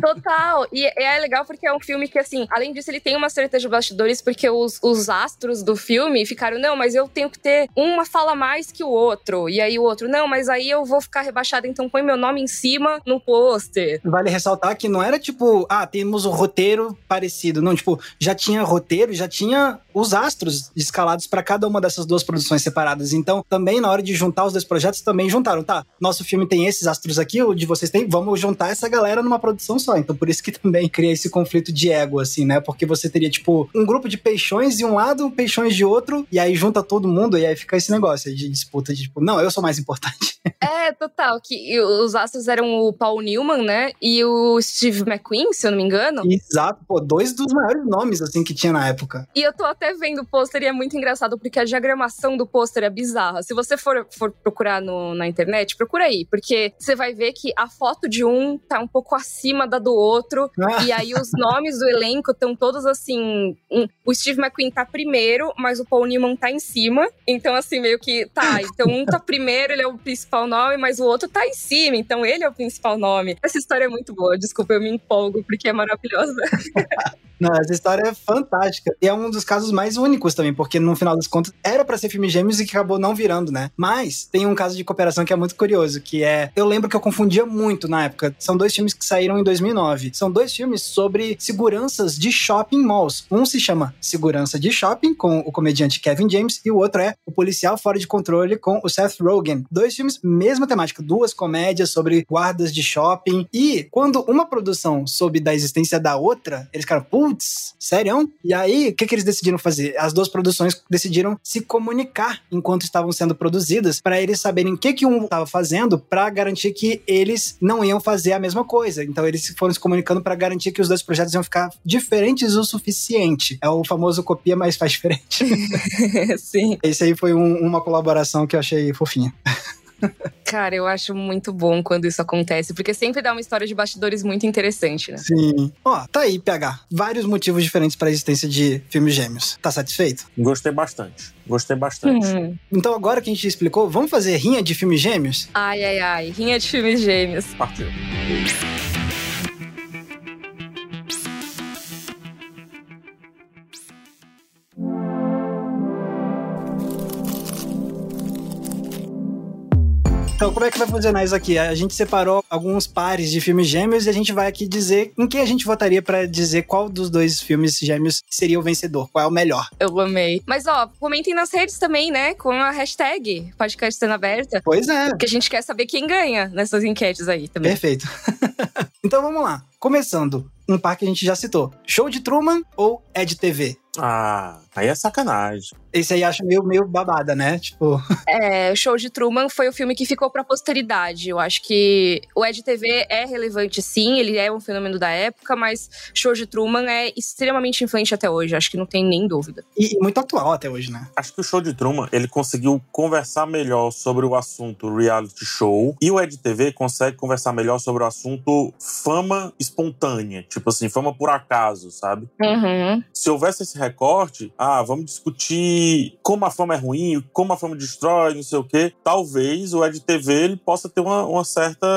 Total. E é legal porque é um filme que, assim, além disso, ele tem uma treta de bastidores, porque os, os astros do filme ficaram, não, mas eu tenho que ter uma fala mais que o outro. E aí o outro, não, mas aí eu vou ficar rebaixado, então põe meu nome em cima no pôster. Vale ressaltar que não era tipo, ah, temos um roteiro parecido. Não, tipo, já tinha roteiro, já tinha os astros escalados para cada uma dessas duas produções separadas. Então, também na hora de juntar os dois projetos, também juntaram, tá? Nosso filme tem esses astros aqui, o de vocês tem, vamos juntar essa galera numa produção só. Então por isso que também cria esse conflito de ego, assim, né? Porque você teria, tipo, um grupo de peixões de um lado, peixões de outro, e aí junta todo mundo, e aí fica esse negócio de disputa de, tipo, não, eu sou mais importante. É, total. Que os astros eram o Paul Newman, né? E o Steve McQueen, se eu não me engano. Exato, pô, dois dos maiores nomes, assim, que tinha na época. E eu tô até vendo o pôster e é muito engraçado, porque a diagramação do pôster é bizarra. Se você for, for procurar no, na internet, procura aí, porque você vai ver que a foto de um tá um pouco acima da do outro. Ah. E aí os nomes do elenco estão todos assim. Um, o Steve McQueen tá primeiro, mas o Paul Newman tá em cima. Então, assim, meio que. Tá, então um tá primeiro, ele é o principal nome, mas o outro tá em cima, então ele é o principal nome. Essa história é muito boa, desculpa, eu me empolgo, porque é maravilhosa. Não, essa história é fantástica. E é um dos casos mais únicos também, porque no final das contas era para ser filme gêmeos e que acabou não virando, né? Mas tem um caso de cooperação que é muito curioso, que é. Eu lembro que eu confundia muito na época. São dois filmes que saíram em 2009. São dois filmes sobre seguranças de shopping malls. Um se chama Segurança de Shopping, com o comediante Kevin James, e o outro é O Policial Fora de Controle, com o Seth Rogen. Dois filmes, mesma temática, duas comédias sobre guardas de shopping. E quando uma produção soube da existência da outra, eles ficaram, putz, sério? E aí, o que, que eles decidiram fazer? As duas produções decidiram se comunicar enquanto estavam sendo produzidas, para eles saberem o que, que um estava fazendo, para garantir que eles não iam fazer a mesma coisa. Então, eles foram se comunicando para garantir que os dois projetos iam ficar diferentes o suficiente. É o famoso copia, mas faz diferente. Sim. Esse aí foi um, uma colaboração que eu achei fofinha. Cara, eu acho muito bom quando isso acontece, porque sempre dá uma história de bastidores muito interessante, né? Sim. Ó, tá aí, PH. Vários motivos diferentes para a existência de filmes gêmeos. Tá satisfeito? Gostei bastante. Gostei bastante. Uhum. Então, agora que a gente explicou, vamos fazer rinha de filmes gêmeos? Ai, ai, ai. Rinha de filmes gêmeos. Partiu. Então, como é que vai funcionar isso aqui? A gente separou alguns pares de filmes gêmeos e a gente vai aqui dizer em quem a gente votaria para dizer qual dos dois filmes gêmeos seria o vencedor, qual é o melhor. Eu amei. Mas, ó, comentem nas redes também, né? Com a hashtag podcast sendo aberta. Pois é. Porque a gente quer saber quem ganha nessas enquetes aí também. Perfeito. então vamos lá. Começando, um par que a gente já citou. Show de Truman ou Ed TV? Ah, aí é sacanagem. Esse aí acho meio, meio babada, né? Tipo. É, o Show de Truman foi o filme que ficou pra posteridade. Eu acho que o Ed TV é relevante, sim, ele é um fenômeno da época, mas Show de Truman é extremamente influente até hoje. Acho que não tem nem dúvida. E, e muito atual até hoje, né? Acho que o Show de Truman ele conseguiu conversar melhor sobre o assunto reality show e o Ed TV consegue conversar melhor sobre o assunto fama espontânea, tipo assim, fama por acaso, sabe? Uhum. Se houvesse esse recorte, ah, vamos discutir como a fama é ruim, como a fama destrói, não sei o quê, talvez o Ed TV ele possa ter uma, uma, certa,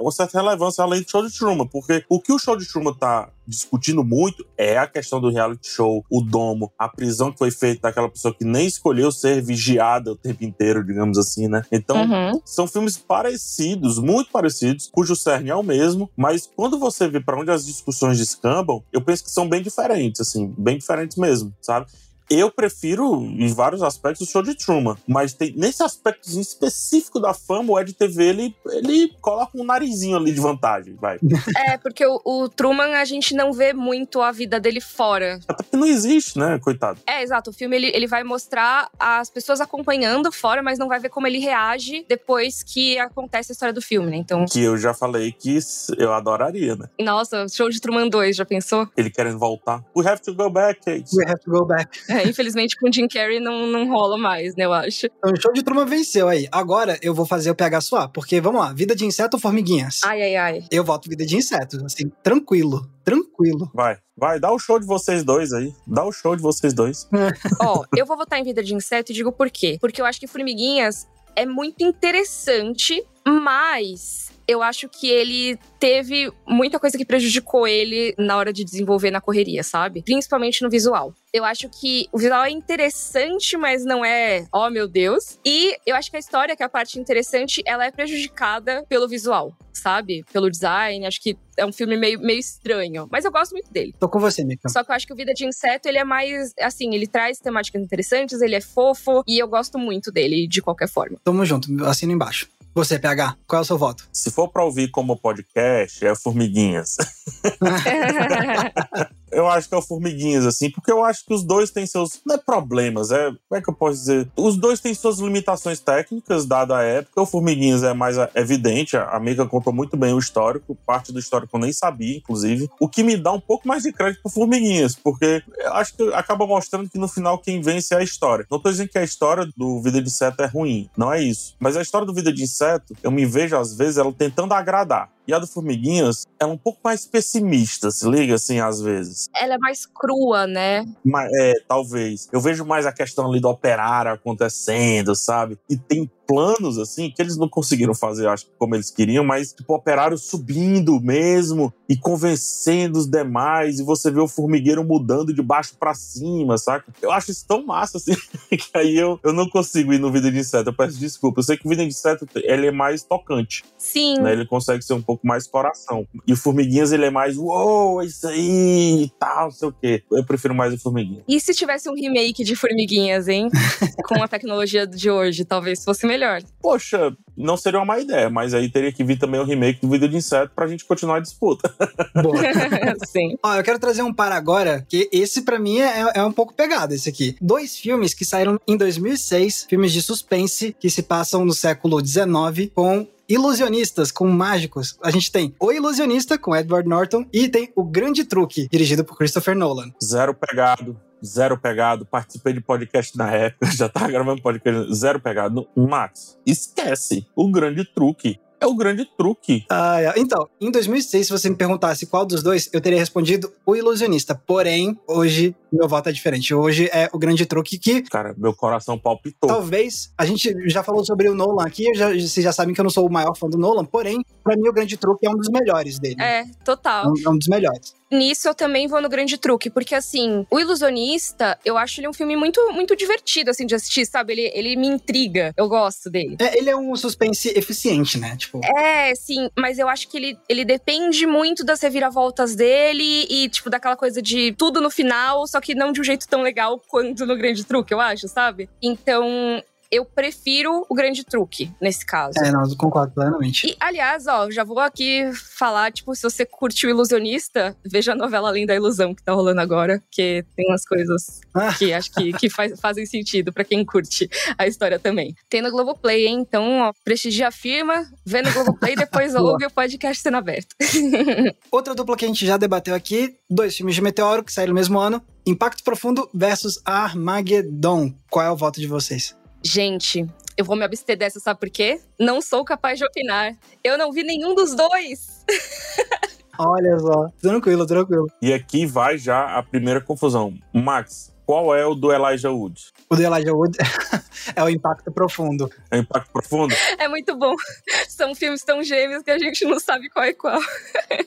uma certa relevância além do show de Truman, porque o que o show de Truman tá discutindo muito é a questão do reality show, o domo, a prisão que foi feita daquela pessoa que nem escolheu ser vigiada o tempo inteiro, digamos assim, né? Então, uhum. são filmes parecidos, muito parecidos, cujo cerne é o mesmo, mas quando você vê para onde as discussões descambam, eu penso que são bem diferentes, assim, bem diferentes mesmo, sabe? Eu prefiro, em vários aspectos, o show de Truman. Mas tem, nesse aspecto específico da fama, o Ed TV, ele, ele coloca um narizinho ali de vantagem, vai. É, porque o, o Truman, a gente não vê muito a vida dele fora. Até porque não existe, né, coitado. É, exato. O filme, ele, ele vai mostrar as pessoas acompanhando fora, mas não vai ver como ele reage depois que acontece a história do filme, né? Então... Que eu já falei que eu adoraria, né? Nossa, show de Truman 2, já pensou? Ele querendo voltar. We have to go back, Kate. We have to go back. Infelizmente com o Jim Carrey não, não rola mais, né, eu acho. Então, o show de Truman venceu aí. Agora eu vou fazer o PH suar, porque vamos lá, vida de inseto ou formiguinhas? Ai, ai, ai. Eu voto vida de inseto, assim, tranquilo, tranquilo. Vai, vai, dá o show de vocês dois aí. Dá o show de vocês dois. Ó, eu vou votar em vida de inseto e digo por quê. Porque eu acho que formiguinhas é muito interessante, mas eu acho que ele teve muita coisa que prejudicou ele na hora de desenvolver na correria, sabe? Principalmente no visual. Eu acho que o visual é interessante, mas não é, oh meu Deus. E eu acho que a história, que é a parte interessante, ela é prejudicada pelo visual, sabe? Pelo design. Acho que é um filme meio, meio estranho. Mas eu gosto muito dele. Tô com você, Mika. Só que eu acho que o Vida de Inseto, ele é mais, assim, ele traz temáticas interessantes, ele é fofo, e eu gosto muito dele, de qualquer forma. Tamo junto, assina embaixo. Você, PH, qual é o seu voto? Se for pra ouvir como podcast, é Formiguinhas. eu acho que é o Formiguinhas, assim, porque eu acho que os dois têm seus. Não é problemas, é. Como é que eu posso dizer? Os dois têm suas limitações técnicas, dada a época. O Formiguinhas é mais evidente, a Mika contou muito bem o histórico, parte do histórico eu nem sabia, inclusive. O que me dá um pouco mais de crédito pro Formiguinhas, porque eu acho que acaba mostrando que no final quem vence é a história. Não tô dizendo que a história do Vida de Inseto é ruim, não é isso. Mas a história do Vida de Inseto, eu me vejo às vezes ela tentando agradar. E a do Formiguinhas é um pouco mais pessimista, se liga, assim, às vezes. Ela é mais crua, né? Mas, é, talvez. Eu vejo mais a questão ali do operário acontecendo, sabe? E tem planos, assim, que eles não conseguiram fazer, acho que como eles queriam, mas, tipo, operário subindo mesmo e convencendo os demais, e você vê o formigueiro mudando de baixo para cima, saca? Eu acho isso tão massa, assim, que aí eu, eu não consigo ir no Vida de Inseto. Eu peço desculpa. Eu sei que o Vida de Inseto, ele é mais tocante. Sim. Né? Ele consegue ser um pouco mais coração. E o Formiguinhas, ele é mais, uou, é isso aí e tal, não sei o quê. Eu prefiro mais o Formiguinhas. E se tivesse um remake de Formiguinhas, hein? Com a tecnologia de hoje, talvez fosse melhor. Poxa, não seria uma má ideia, mas aí teria que vir também o remake do Vida de Inseto pra gente continuar a disputa. Boa. Sim. Ó, eu quero trazer um para agora, que esse pra mim é, é um pouco pegado, esse aqui. Dois filmes que saíram em 2006, filmes de suspense, que se passam no século XIX, com ilusionistas, com mágicos. A gente tem O Ilusionista, com Edward Norton, e tem O Grande Truque, dirigido por Christopher Nolan. Zero pegado. Zero pegado, participei de podcast na época, já tava gravando podcast, zero pegado. Max, esquece o grande truque é o grande truque. Ah, é. Então, em 2006, se você me perguntasse qual dos dois, eu teria respondido o ilusionista. Porém, hoje, meu voto é diferente. Hoje é o grande truque que. Cara, meu coração palpitou. Talvez. A gente já falou sobre o Nolan aqui, já, vocês já sabem que eu não sou o maior fã do Nolan, porém, pra mim, o grande truque é um dos melhores dele. É, total. É um, é um dos melhores nisso eu também vou no grande truque, porque assim, o Ilusionista, eu acho ele um filme muito, muito divertido, assim, de assistir, sabe? Ele, ele me intriga, eu gosto dele. É, ele é um suspense eficiente, né? Tipo... É, sim, mas eu acho que ele, ele depende muito das reviravoltas dele e, tipo, daquela coisa de tudo no final, só que não de um jeito tão legal quanto no grande truque, eu acho, sabe? Então, eu prefiro o grande truque nesse caso. É, não, eu concordo plenamente. E, aliás, ó, já vou aqui falar, tipo, se você curte o Ilusionista, veja a novela Além da Ilusão que tá rolando agora, que tem umas coisas ah. que acho que, que faz, fazem sentido para quem curte a história também. Tem no Globoplay, hein? Então, ó, prestigia a firma, vê no Globoplay e depois ouve o podcast sendo aberto. Outra dupla que a gente já debateu aqui, dois filmes de Meteoro que saíram no mesmo ano, Impacto Profundo versus Armageddon. Qual é o voto de vocês? Gente, eu vou me abster dessa, sabe por quê? Não sou capaz de opinar. Eu não vi nenhum dos dois. Olha só, tranquilo, tranquilo. E aqui vai já a primeira confusão. Max, qual é o do Elijah Wood? O do Elijah Wood é o Impacto Profundo. É o Impacto Profundo? É muito bom. São filmes tão gêmeos que a gente não sabe qual é qual.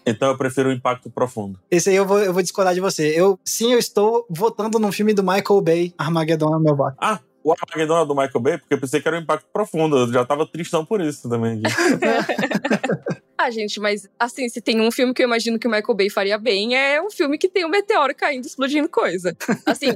então eu prefiro o Impacto Profundo. Esse aí eu vou, eu vou discordar de você. Eu, sim, eu estou votando num filme do Michael Bay, Armageddon é meu voto. Ah, o Armageddon é do Michael Bay, porque eu pensei que era um impacto profundo. Eu já tava tristão por isso também. Ah, gente, mas assim, se tem um filme que eu imagino que o Michael Bay faria bem, é um filme que tem um meteoro caindo, explodindo coisa. Assim,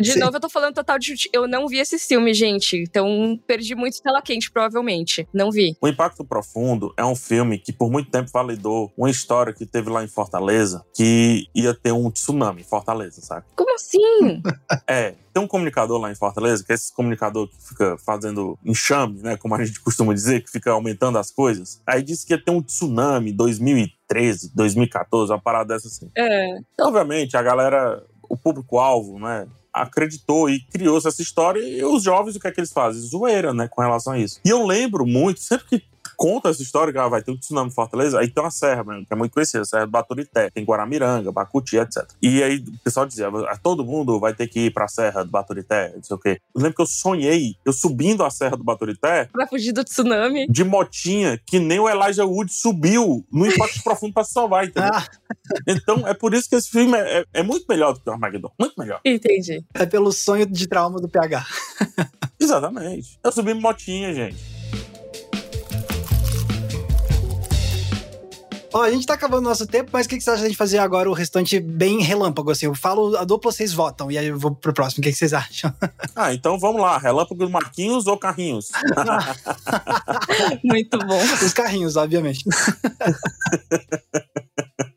de novo, eu tô falando total de. Eu não vi esse filme, gente. Então, perdi muito tela quente, provavelmente. Não vi. O Impacto Profundo é um filme que por muito tempo validou uma história que teve lá em Fortaleza, que ia ter um tsunami em Fortaleza, sabe? Como assim? É, tem um comunicador lá em Fortaleza, que é esse comunicador que fica fazendo enxame, né? Como a gente costuma dizer, que fica aumentando as coisas. Aí disse que ia ter um tsunami em 2013, 2014, uma parada dessa assim. É. E, obviamente, a galera, o público-alvo, né? Acreditou e criou essa história, e os jovens, o que é que eles fazem? Zoeira, né, com relação a isso. E eu lembro muito, sempre que conta essa história que ah, vai ter um tsunami em Fortaleza, aí tem uma serra que é muito conhecida, a Serra do Baturité, tem Guaramiranga, Bacuti, etc. E aí o pessoal dizia, "Ah, todo mundo vai ter que ir pra Serra do Baturité, não sei o quê. Eu lembro que eu sonhei, eu subindo a Serra do Baturité, Pra fugir do tsunami. de motinha, que nem o Elijah Wood subiu no impacto profundo pra se salvar, entendeu? Ah, Então é por isso que esse filme é, é- é muito melhor do que o Armageddon, muito melhor. Entendi. é pelo sonho de trauma do PH. Exatamente. Eu subi motinha, gente. Ó, a gente tá acabando o nosso tempo, mas o que, que você acha de a gente fazer agora o restante bem relâmpago, assim? Eu falo a dupla, vocês votam, e aí eu vou pro próximo. O que, que vocês acham? Ah, então vamos lá. Relâmpago Marquinhos ou Carrinhos? Muito bom. Os carrinhos, obviamente.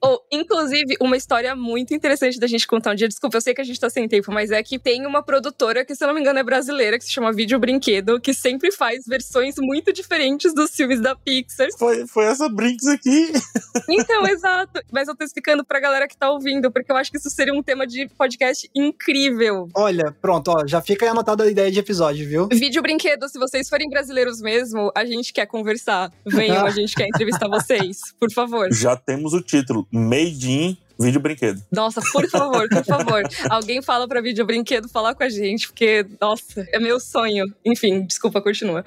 Ou, inclusive, uma história muito interessante da gente contar um dia. Desculpa, eu sei que a gente tá sem tempo, mas é que tem uma produtora que, se eu não me engano, é brasileira, que se chama Vídeo Brinquedo, que sempre faz versões muito diferentes dos filmes da Pixar. Foi, foi essa Brinks aqui. Então, exato. Mas eu tô explicando pra galera que tá ouvindo, porque eu acho que isso seria um tema de podcast incrível. Olha, pronto, ó, já fica aí anotada a ideia de episódio, viu? Vídeo Brinquedo, se vocês forem brasileiros mesmo, a gente quer conversar. Venham, a gente quer entrevistar vocês, por favor. Já temos o título: Made in Vídeo Brinquedo. Nossa, por favor, por favor. Alguém fala pra Vídeo Brinquedo falar com a gente, porque, nossa, é meu sonho. Enfim, desculpa, continua.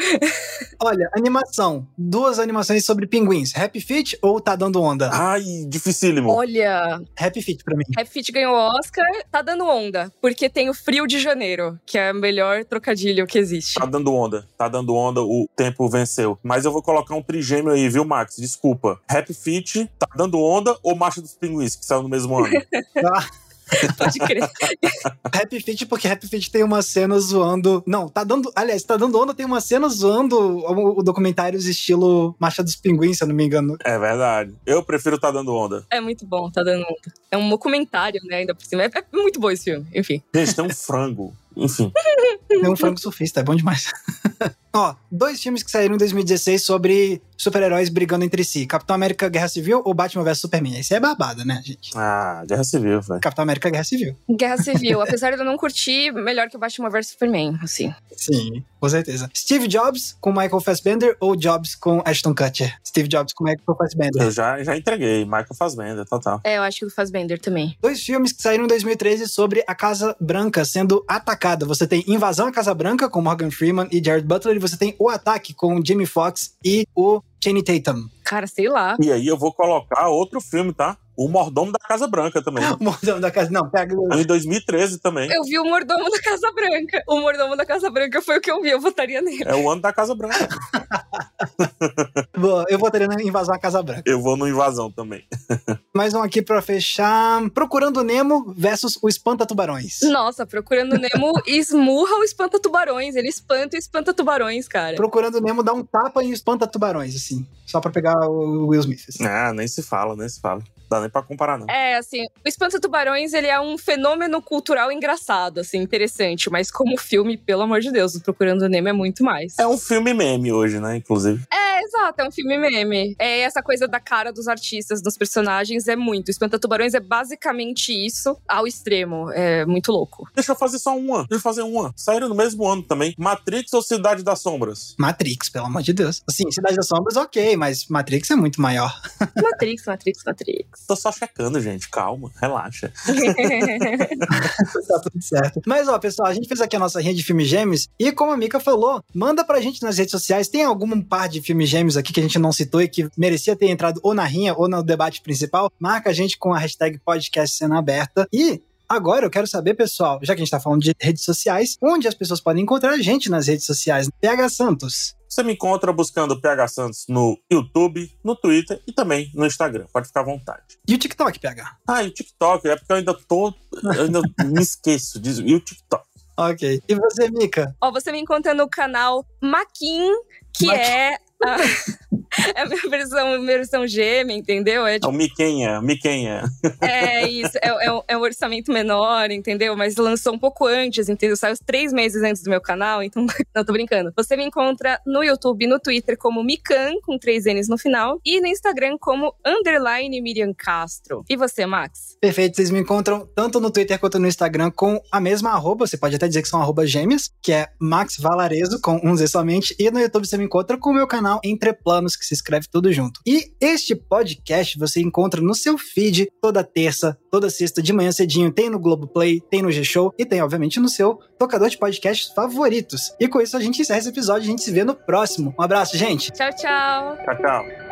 Olha, animação. Duas animações sobre pinguins. Happy Feet ou Tá Dando Onda? Ai, dificílimo. Olha, Happy Feet pra mim. Rap Fit ganhou o Oscar, tá dando onda, porque tem o Frio de Janeiro, que é o melhor trocadilho que existe. Tá dando onda. Tá dando onda, o tempo venceu. Mas eu vou colocar um trigêmeo aí, viu, Max? Desculpa. Happy Feet, Tá dando onda ou Marcha dos Pinguins, que saiu no mesmo ano? Ah, Pode crer. Happy Feet, porque Happy Feet tem uma cena zoando. Não, tá dando. Aliás, tá dando onda, tem uma cena zoando o, o documentários estilo Marcha dos Pinguins, se eu não me engano. é verdade. Eu prefiro Tá dando onda. É muito bom, tá dando onda. É um documentário, né, ainda por cima. É, é muito bom esse filme, enfim. Gente, tem um frango. Enfim. Tem um frango surfista, é bom demais. Ó, dois filmes que saíram em 2016 sobre super-heróis brigando entre si: Capitão América Guerra Civil ou Batman vs Superman. Esse é babada, né, gente? Ah, Guerra Civil, velho. Capitão América Guerra Civil. Guerra Civil, apesar de eu não curtir, melhor que o Batman vs Superman, assim. Sim, com certeza. Steve Jobs com Michael Fassbender ou Jobs com Ashton Kutcher? Steve Jobs com Michael Fassbender. Eu já, já entreguei. Michael Fassbender, total. É, eu acho que o Fassbender também. Dois filmes que saíram em 2013 sobre a Casa Branca sendo atacada. Você tem Invasão à Casa Branca com Morgan Freeman e Jared Butler, e você tem O Ataque com Jamie Foxx e o Channing Tatum. Cara, sei lá. E aí eu vou colocar outro filme, tá? O Mordomo da Casa Branca também. O Mordomo da Casa. Não, pega. Em 2013 também. Eu vi o Mordomo da Casa Branca. O Mordomo da Casa Branca foi o que eu vi, eu votaria nele. É o ano da Casa Branca. Boa, Eu votaria na Invasão à Casa Branca. Eu vou no Invasão também. Mais um aqui pra fechar. Procurando Nemo versus o Espanta Tubarões. Nossa, Procurando Nemo esmurra o espanta-tubarões. Ele espanta o espanta-tubarões, cara. Procurando Nemo dá um tapa em Espanta Tubarões, assim. Só pra pegar o Will Smith. assim. Ah, nem se fala, nem se fala. Dá nem pra comparar, não. É, assim, o Espanta-Tubarões, ele é um fenômeno cultural engraçado, assim, interessante. Mas como filme, pelo amor de Deus, o Procurando Nemo é muito mais. É um filme meme hoje, né? Inclusive. É, exato, é um filme meme. É essa coisa da cara dos artistas, dos personagens, é muito. O Espanta-Tubarões é basicamente isso ao extremo. É muito louco. Deixa eu fazer só uma. Deixa eu fazer uma. Saíram no mesmo ano também. Matrix ou Cidade das Sombras? Matrix, pelo amor de Deus. Assim, Cidade das Sombras, ok, mas Matrix é muito maior. Matrix, Matrix, Matrix. Tô só checando, gente. Calma, relaxa. tá tudo certo. Mas, ó, pessoal, a gente fez aqui a nossa rede de filmes gêmeos e, como a Mika falou, manda pra gente nas redes sociais. Tem algum par de filmes gêmeos aqui que a gente não citou e que merecia ter entrado ou na rinha ou no debate principal? Marca a gente com a hashtag podcast cena aberta. E Agora eu quero saber, pessoal, já que a gente tá falando de redes sociais, onde as pessoas podem encontrar a gente nas redes sociais. PH Santos. Você me encontra buscando PH Santos no YouTube, no Twitter e também no Instagram. Pode ficar à vontade. E o TikTok, PH? Ah, e o TikTok, é porque eu ainda tô. Eu ainda me esqueço disso. E o TikTok? Ok. E você, Mika? Ó, você me encontra no canal Maquin, que Maquin. é a, é a minha versão, minha versão gêmea, entendeu? É, É o Miquenha, Miquenha. é isso, é, é, um- é um orçamento menor, entendeu? Mas lançou um pouco antes, entendeu? Saiu três meses antes do meu canal, então não tô brincando. Você me encontra no YouTube e no Twitter como Mikan, com três N's no final, e no Instagram como underline Miriam Castro. E você, Max? Perfeito, vocês me encontram tanto no Twitter quanto no Instagram com a mesma arroba, você pode até dizer que são arrobas gêmeas, que é Max Valarezo, com um Z somente, e no YouTube você me encontra com o meu canal Entre Planos, que se escreve tudo junto. E este podcast você encontra no seu feed toda terça, toda sexta de manhã cedinho, tem no Globoplay, tem no G-Show e tem, obviamente, no seu tocador de podcasts favoritos. E com isso a gente encerra esse episódio, a gente se vê no próximo. Um abraço, gente! Tchau, tchau! Tchau, tchau.